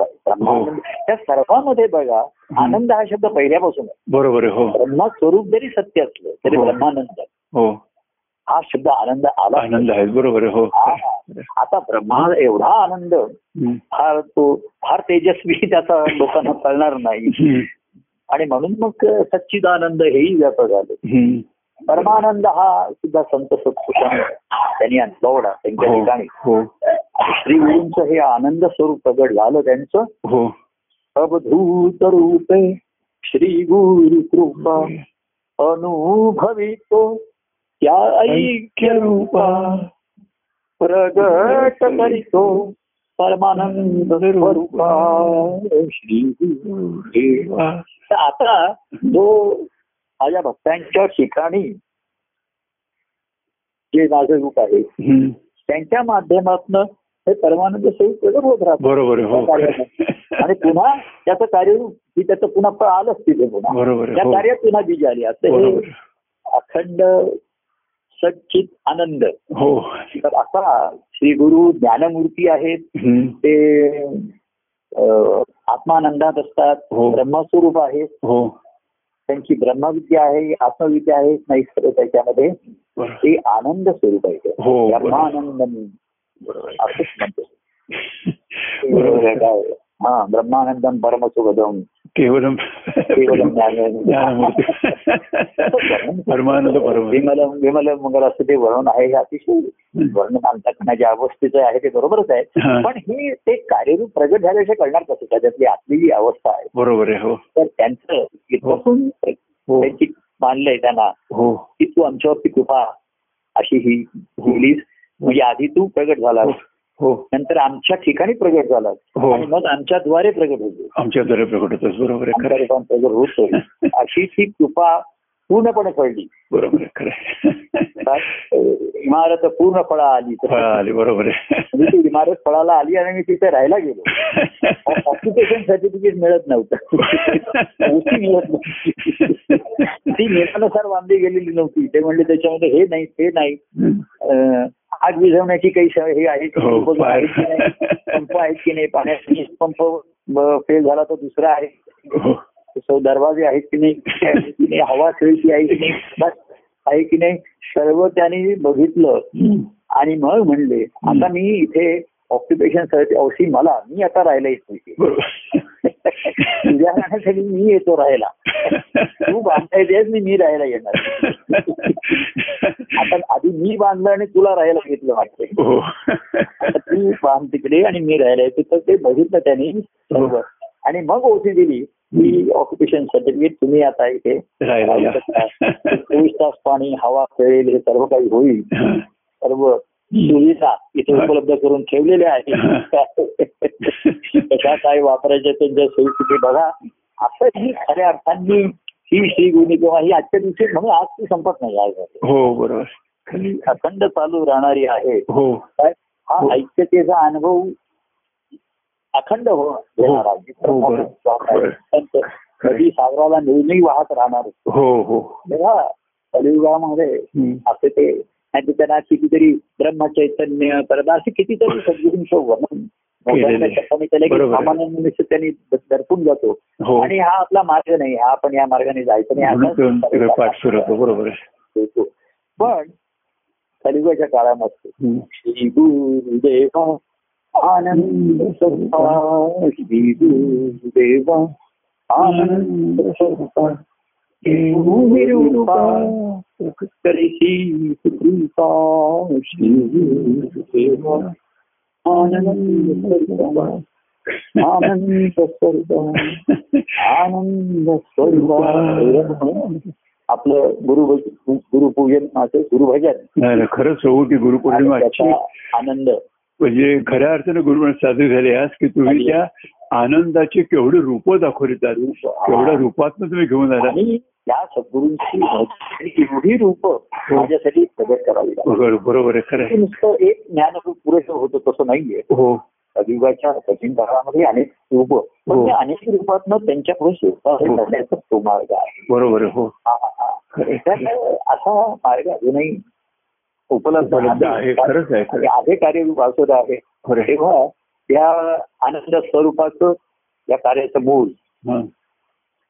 आहे ब्रह्मानंद त्या सर्वांमध्ये बघा आनंद हा शब्द पहिल्यापासून बरोबर आहे हो ब्रह्मा स्वरूप जरी सत्य असलं तरी हो. ब्रह्मानंद. हो हा शब्द आनंद आला आनंद आहे बरोबर आहे हो हा. आता ब्रह्मा एवढा आनंद. फार तो फार तेजस्वी त्याचा लोकांना कळणार नाही. आणि म्हणून मग सच्चिदानंद हेही व्यापक झाले. परमानंद हा सुद्धा संत सत्पुरुषांनी त्यांनी अनुभवला त्यांच्या हो ठिकाणी. हो. श्री गुरूंचं हे आनंद स्वरूप प्रगट झालं त्यांचं. हो. अवधूत रूपे श्री गुरु कृपा अनुभवितो त्या ऐक्य रूपा प्रगट करीतो परमानंद स्वरूपा श्री गुरु आता जो माझ्या भक्तांच्या ठिकाणी जे माझं रूप आहे. त्यांच्या माध्यमातून हे परमानंद स्वरूप प्रगट होत राहतं. बरोबर हो. आणि पुन्हा त्याचं कार्यरूप की त्याचं पुन्हा फळ आलंच तिथे पुन्हा. त्या हो. कार्यात पुन्हा बीज आली असं हे. अखंड सच्चित आनंद. हो. तर असा श्री गुरु ज्ञानमूर्ती आहेत. ते आत्मानंदात असतात हो. ब्रह्मस्वरूप आहे हो. त्यांची ब्रह्मविद्या आहे आत्मविद्या आहे नाही सर्व त्याच्यामध्ये. ते आनंद स्वरूप आहे. हो. ब्रह्मानंद असंच म्हणतो. हा ब्रह्मानंदम परमसुखदम केवलम केवलम ज्ञानम. ज्ञानमूर्ती परमानंद परम विमल विमल मंगल असं ते वर्णन आहे हे अतिशय वर्णन अंतकरणाच्या अवस्थेचं आहे ते बरोबरच आहे. पण हे ते कार्यरूप प्रगट झाल्याशिवाय कळणार कसं त्याच्यातली आतली जी अवस्था आहे बरोबर आहे हो तर त्यांचं इथपासून त्यांची मानलंय त्यांना हो की तू आमच्यावरती कृपा अशी ही म्हणजे आधी तू प्रगट झाला नंतर आमच्या ठिकाणी प्रगट झाला. हो. आणि मग आमच्याद्वारे प्रगट होतो. आमच्या द्वारे प्रकट होतच बरोबर प्रगट होतो अशी ती कृपा पूर्णपणे कळली बरोबर? इमारत पूर्ण फळा आली आली बरोबर म्हणजे ती इमारत फळाला आली आणि मी तिथे राहायला गेलो. ऑक्युपेशन सर्टिफिकेट मिळत नव्हतं. मिळत नव्हती. ती नियमानुसार बांधली गेलेली नव्हती. ते म्हणले त्याच्यामध्ये हे नाही ते नाही. आग विझवण्याची काही हे आहे की हो, आहेत की नाही पंप आहेत की नाही पाण्याचा पंप फेल झाला तर दुसरा आहे. हो. दरवाजे आहेत की नाही हवा खेळची आहे की नाही बस आहे की नाही सर्व त्यांनी बघितलं. आणि मग म्हणले आता मी इथे ऑक्युपेशनसाठी औषधी मला मी आता राहायला येतो बरोबर. तुझ्या राहण्यासाठी मी येतो राहायला. तू बांधता येतेस मी मी राहायला येणार. आता आधी मी बांधलं आणि तुला राहायला घेतलं वाटतंय. हो. आता तू बांध तिकडे आणि मी राहायला येतो. तर ते बघितलं त्यांनी सर्व. आणि मग ओसी दिली. की ऑक्युपेशन सर्टिफिकेट तुम्ही आता इथे. चोवीस तास पाणी हवा खेळेल हे सर्व काही होईल. सर्व. सुविधा इथे उपलब्ध करून ठेवलेल्या आहेत कशा काय वापरायच्या त्यांच्या सोयी तिथे बघा. असं ही खऱ्या अर्थांनी ही श्री गुणी किंवा ही आजच्या दिवशी म्हणून आज ती संपत नाही आज हो बरोबर. ही अखंड चालू राहणारी आहे. हो. हा हो. ऐक्यतेचा अनुभव अखंड हो घेणार आहे. हो. संत कधी सागराला नेहमी वाहत राहणार हो हो. तेव्हा कलियुगामध्ये. असे ते आणि त्यांना कितीतरी ब्रह्मचैतन्य परत असे कितीतरी सद्गुरूंचं वर्णन. सामान्य मनुष्य त्यांनी दर्पून जातो. हो. आणि हा आपला मार्ग नाही. हा आपण या मार्गाने जायचं नाही. बरोबर. पण कलियुगाच्या काळामध्ये. श्री गुरुदेवा आनंद स्वरूपा श्री गुरुदेवा आनंद स्वरूपा. आनंद आपलं गुरु गुरुपूजन असं गुरुभजन खरंच हो की गुरुपौर्णिमा आनंद. म्हणजे खऱ्या अर्थाने गुरुपौर्णिमा साजरी झाली. आज की तुम्ही त्या आनंदाची केवढी रूप दाखवली हा. केवढ्या रूपातनं तुम्ही घेऊन आला आणि त्या सद्गुरूंची एवढी रूप माझ्यासाठी प्रगट करावी बरोबर बरोबर आहे खरं. नुसतं एक ज्ञानरूप पुरेसं होतं तसं नाहीये. हो. कलियुगाच्या कठीण काळामध्ये अनेक रूप. हो. अनेक रूपातनं त्यांच्यापुढे शिवता करण्याचा तो मार्ग आहे. बरोबर हो. हा, हा, हा. असा मार्ग अजूनही उपलब्ध आहे, खरंच आहे, कार्यरूप औषध आहे. तेव्हा त्या आनंद स्वरूपाचं या कार्याचं मूळ.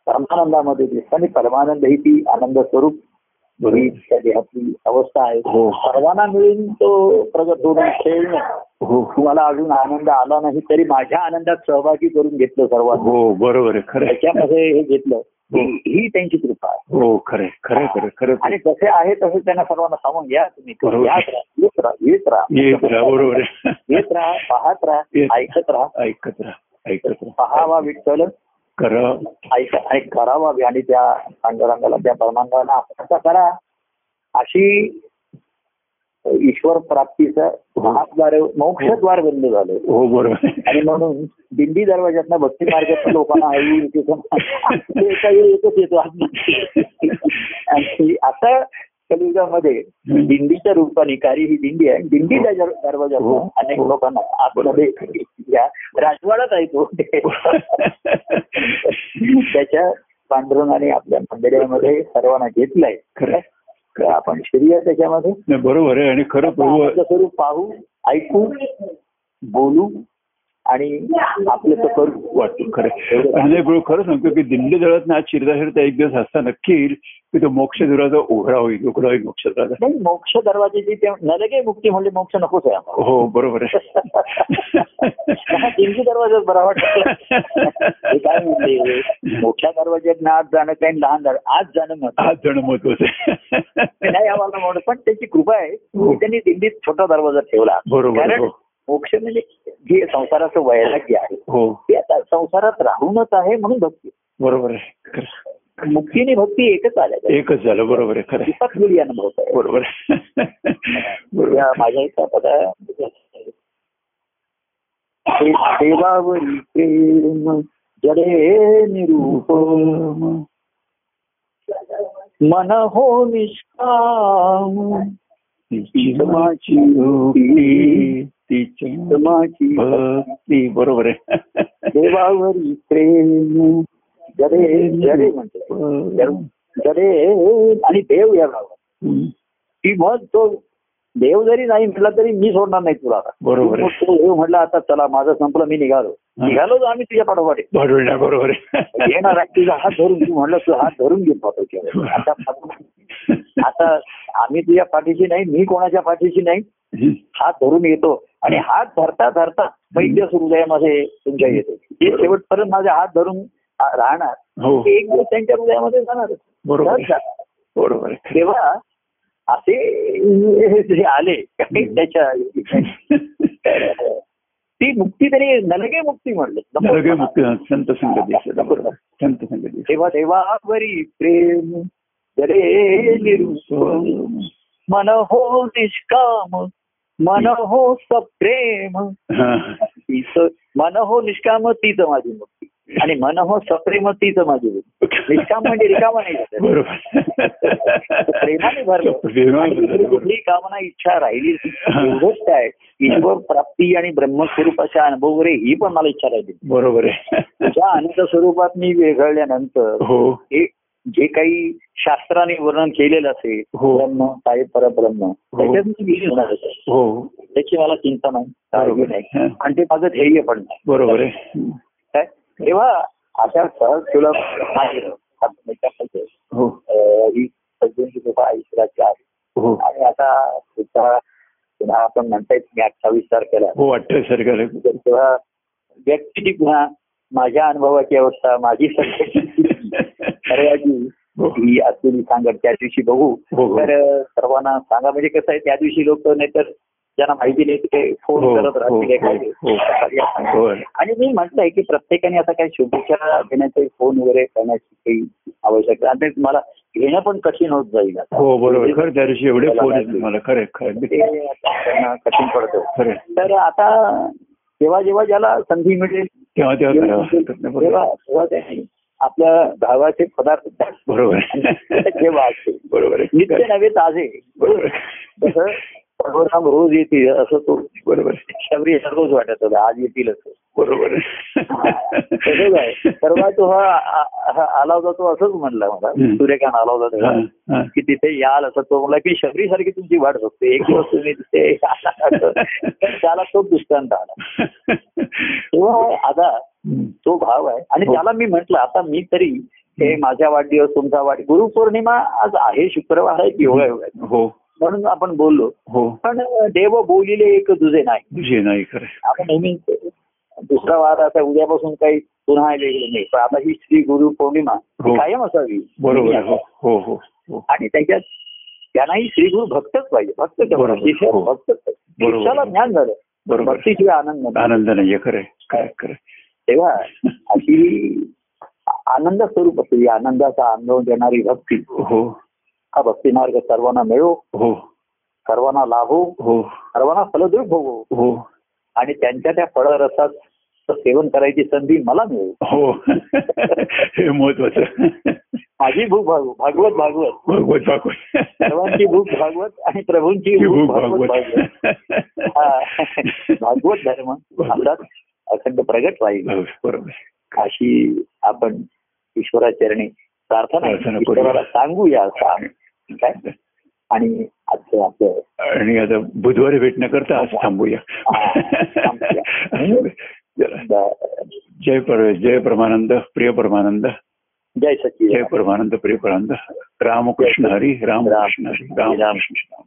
परमानंदामध्ये दिसतं आणि परमानंद ही ती आनंद स्वरूप ही त्या देहातली अवस्था आहे. हो. सर्वांना मिळून तो प्रगट होऊन खेळणं हो. तुम्हाला अजून आनंद आला नाही तरी माझ्या आनंदात सहभागी करून घेतलं सर्वांना. हो. त्याच्यामध्ये हे घेतलं. हो. ही त्यांची कृपा आहे हो खरं खरं खरं खरं. आणि जसे आहे तसे त्यांना सर्वांना सांगून या तुम्ही. यात राहा येत राहा बरोबर येत राहा पाहत राहा. ऐकत राहा ऐकत राहा ऐकत राहा पहावा विठ्ठल करावा. आणि त्या पांडुरंगाला त्या परमानंदाला असं करा अशी ईश्वर प्राप्तीचं महाद्वार मोक्षद्वार बंद झालं. हो बरोबर. आणि म्हणून दिंडी दरवाज्यातनं भक्ती मार्गातल्या लोकांना ते काही एकच येतो. आणि आता कलियुगामध्ये दिंडीच्या रूपाने कार्य ही दिंडी आहे. दिंडी दर- दरवाज्यातनं हो. अनेक हो. लोकांना आतमध्ये या राजवाडाच आहे तो. त्याच्या पांडुरंगाने आपल्या मंदिरामध्ये सर्वांना घेतलंय. खरं. आहे. आपण श्रीय त्याच्यामध्ये नाही, बरोबर आहे आणि खरं स्वरूप पाहू ऐकू बोलू आणि आपलं तर करू वाटतो खरं. प्रभू खरं सांगतो की दिंडी दळत आज शिरता शिरता एक दिवस असता नक्की की तो मोक्ष दुराचा उघडा होईल उघडा होईल मोक्ष दुराचा नाही मोक्ष दरवाजेची ते नलगे मुक्ती म्हणजे मोक्ष नकोच आहे हो बरोबर आहे. दिंडी दरवाजाच बरा वाटत. काय म्हणते? मोठ्या दरवाज्यात आज जाणं काही लहान दर आज जाणं महत्त्वाचं. आज जण महत्वाचं नाही आम्हाला म्हणत पण त्याची कृपा आहे हो. त्यांनी दिंडीत छोटा दरवाजा ठेवला. बरोबर मोक्ष म्हणजे जे संसाराचं वैराग्य आहे हो. ते आता संसारात राहूनच आहे म्हणून भक्ती. बरोबर आहे. खरं. मुक्ती आणि भक्ती एकच आल्या एकच झालं. बरोबर आहे. खरं आहे. मुली बरोबर माझ्या इथं पदा देवावरी प्रेम जडे निरूप. मन हो निष्काम. माझी भक्ती, तिची समाची भक्ती बरोबर आहे. देवावरी प्रेम जडे म्हणते. जडे आणि देव या हम्म. की मग तो देव जरी नाही म्हटला तरी मी सोडणार नाही तुला आता. बरोबर देव म्हटला आता चला माझं संपलं मी निघालो. निघालो तर आम्ही तुझ्या पाठोपाठ. बरोबर येणार तुझा हात धरून तू म्हणलं तू हात धरून घेत होतो आता आता आम्ही तुझ्या पाठीशी नाही मी कोणाच्या पाठीशी नाही. हात धरून येतो आणि हात धरता धरता वैद्य हृदयामध्ये तुमच्या येतो ते शेवटपर्यंत माझे हात धरून राहणार. हो. ते एक दिवस त्यांच्या हृदयामध्ये जाणार. बरोबर. बरोबर. तेव्हा असे जे आले त्याच्या ती मुक्ती तरी नलगे मुक्ती म्हणले. मुक्ती संत संगती संत संगती तेव्हा देवावरी प्रेम निरूप मन हो निष्काम मन हो सप्रेम। हा. मन हो निष्काम तीच माझी मुक्ती. आणि मन हो सप्रेम तीच माझी मुक्ती. निष्काम म्हणजे रिकामा नाही प्रेमाने भरलं. कुठली कामना इच्छा राहिली. एवढंच काय? ईश्वर प्राप्ती आणि ब्रह्मस्वरूपाचा अनुभव वगैरे ही पण मला इच्छा राहिली. बरोबर आहे. त्या अनंत स्वरूपात मी वेगळल्यानंतर हो. हे जे काही शास्त्राने वर्णन केलेलं असेल हो. ब्रह्म काय परब्रह्म त्याच्यात मी विलीन होणार आहे. हो. त्याची मला चिंता नाही. आणि ते माझं ध्येय पण नाही. बरोबर आहे. काय? तेव्हा अशा सहज त्याच्यामध्ये, हो. अं, ही सज्जनची कृपा ईश्वराची आहे हो. आणि आता पुढचा पुन्हा आपण म्हणता येत मी अठ्ठावीस तारखेला. हो अठ्ठावीस तारखेला. तर तेव्हा व्यक्ती पुन्हा माझ्या अनुभवाची अवस्था माझी सध्याची हो. ही असलेली सांगत त्या दिवशी बघू हो, हो. तर सर्वांना सांगा म्हणजे कसं आहे त्या दिवशी लोक नाहीतर ज्यांना माहिती नाही ते फोन करत राहतील काय. आणि मी म्हटलंय की प्रत्येकाने आता काही शुभेच्छा देण्याचे फोन वगैरे करण्याची काही आवश्यकता आणि मला घेणं पण कठीण होत जाईल. हो बरोबर खरं त्या दिवशी एवढे फोन खरं कठीण पडतं तर आता जेव्हा जेव्हा ज्याला संधी मिळेल तेव्हा तेव्हा. तेव्हा आपल्या भावाचे पदार्थ बरोबर. बरोबर आहे. नित्य नव्हे ताजे. बरोबर. तसं रोज येतील असं तो बरोबर शबरी रोज वाटत होता. आज येतील असं. बरोबर तसंच आहे. परवा तो हा आला होता तो असंच म्हणला मला. सूर्यकांत आला होता तेव्हा. की तिथे याल असं तो म्हणला की शबरी सारखी तुमची वाट बघते एक दिवस तुम्ही तिथे त्याला तो दृष्टांत आला. तेव्हा आता. तो भाव आहे. आणि हो. त्याला मी म्हंटल आता मी तरी हे माझ्या वाढदिवस तुमचा वाढ गुरुपौर्णिमा आज आहे शुक्रवार आहे योगा योगा आहे. हो. म्हणून आपण बोललो. हो. पण देव बोलिले एक तुझे नाही. नाही खरं आपण नेहमी दुसरा वार आता उद्यापासून काही पुन्हा वेगळं नाही. पण आता ही श्री गुरु पौर्णिमा ही. कायम असावी. बरोबर आणि त्याच्यात त्यांनाही श्री गुरु भक्तच पाहिजे. भक्त. भक्तच पाहिजे ज्ञान झालं. बरोबर. भक्तीशिवाय आनंद नाही. आनंद नाहीये खरं खरं खरं तेव्हा अशी आनंद स्वरूप असते. आनंदाचा अनुभव देणारी भक्ती. हो. हा भक्ती मार्ग सर्वांना मिळो. हो. सर्वांना लाभो. हो. सर्वांना फलद्रूप होवो हो. आणि त्यांच्या त्या फळरसाचं सेवन करायची संधी मला मिळो. हो. हे महत्वाचं. माझी भूक भागव भागवत भागवत. भगवत भागवत. सर्वांची भूक भागवत आणि प्रभूंची भूक भागवत भागवत. भागवत. भागवत धर्म. अखंड प्रगट राहील. बरोबर. अशी आपण ईश्वराचरणी प्रार्थना. ईश्वराला सांगूया काय? आणि आजचं आपलं आणि आता बुधवारी भेटण्याकरता आज थांबूया. हा, जय पर जय परमानंद प्रिय परमानंद. जय सचिव जय परमानंद प्रिय परमानंद. रामकृष्ण हरी रामकृष्ण हरी रामकृष्ण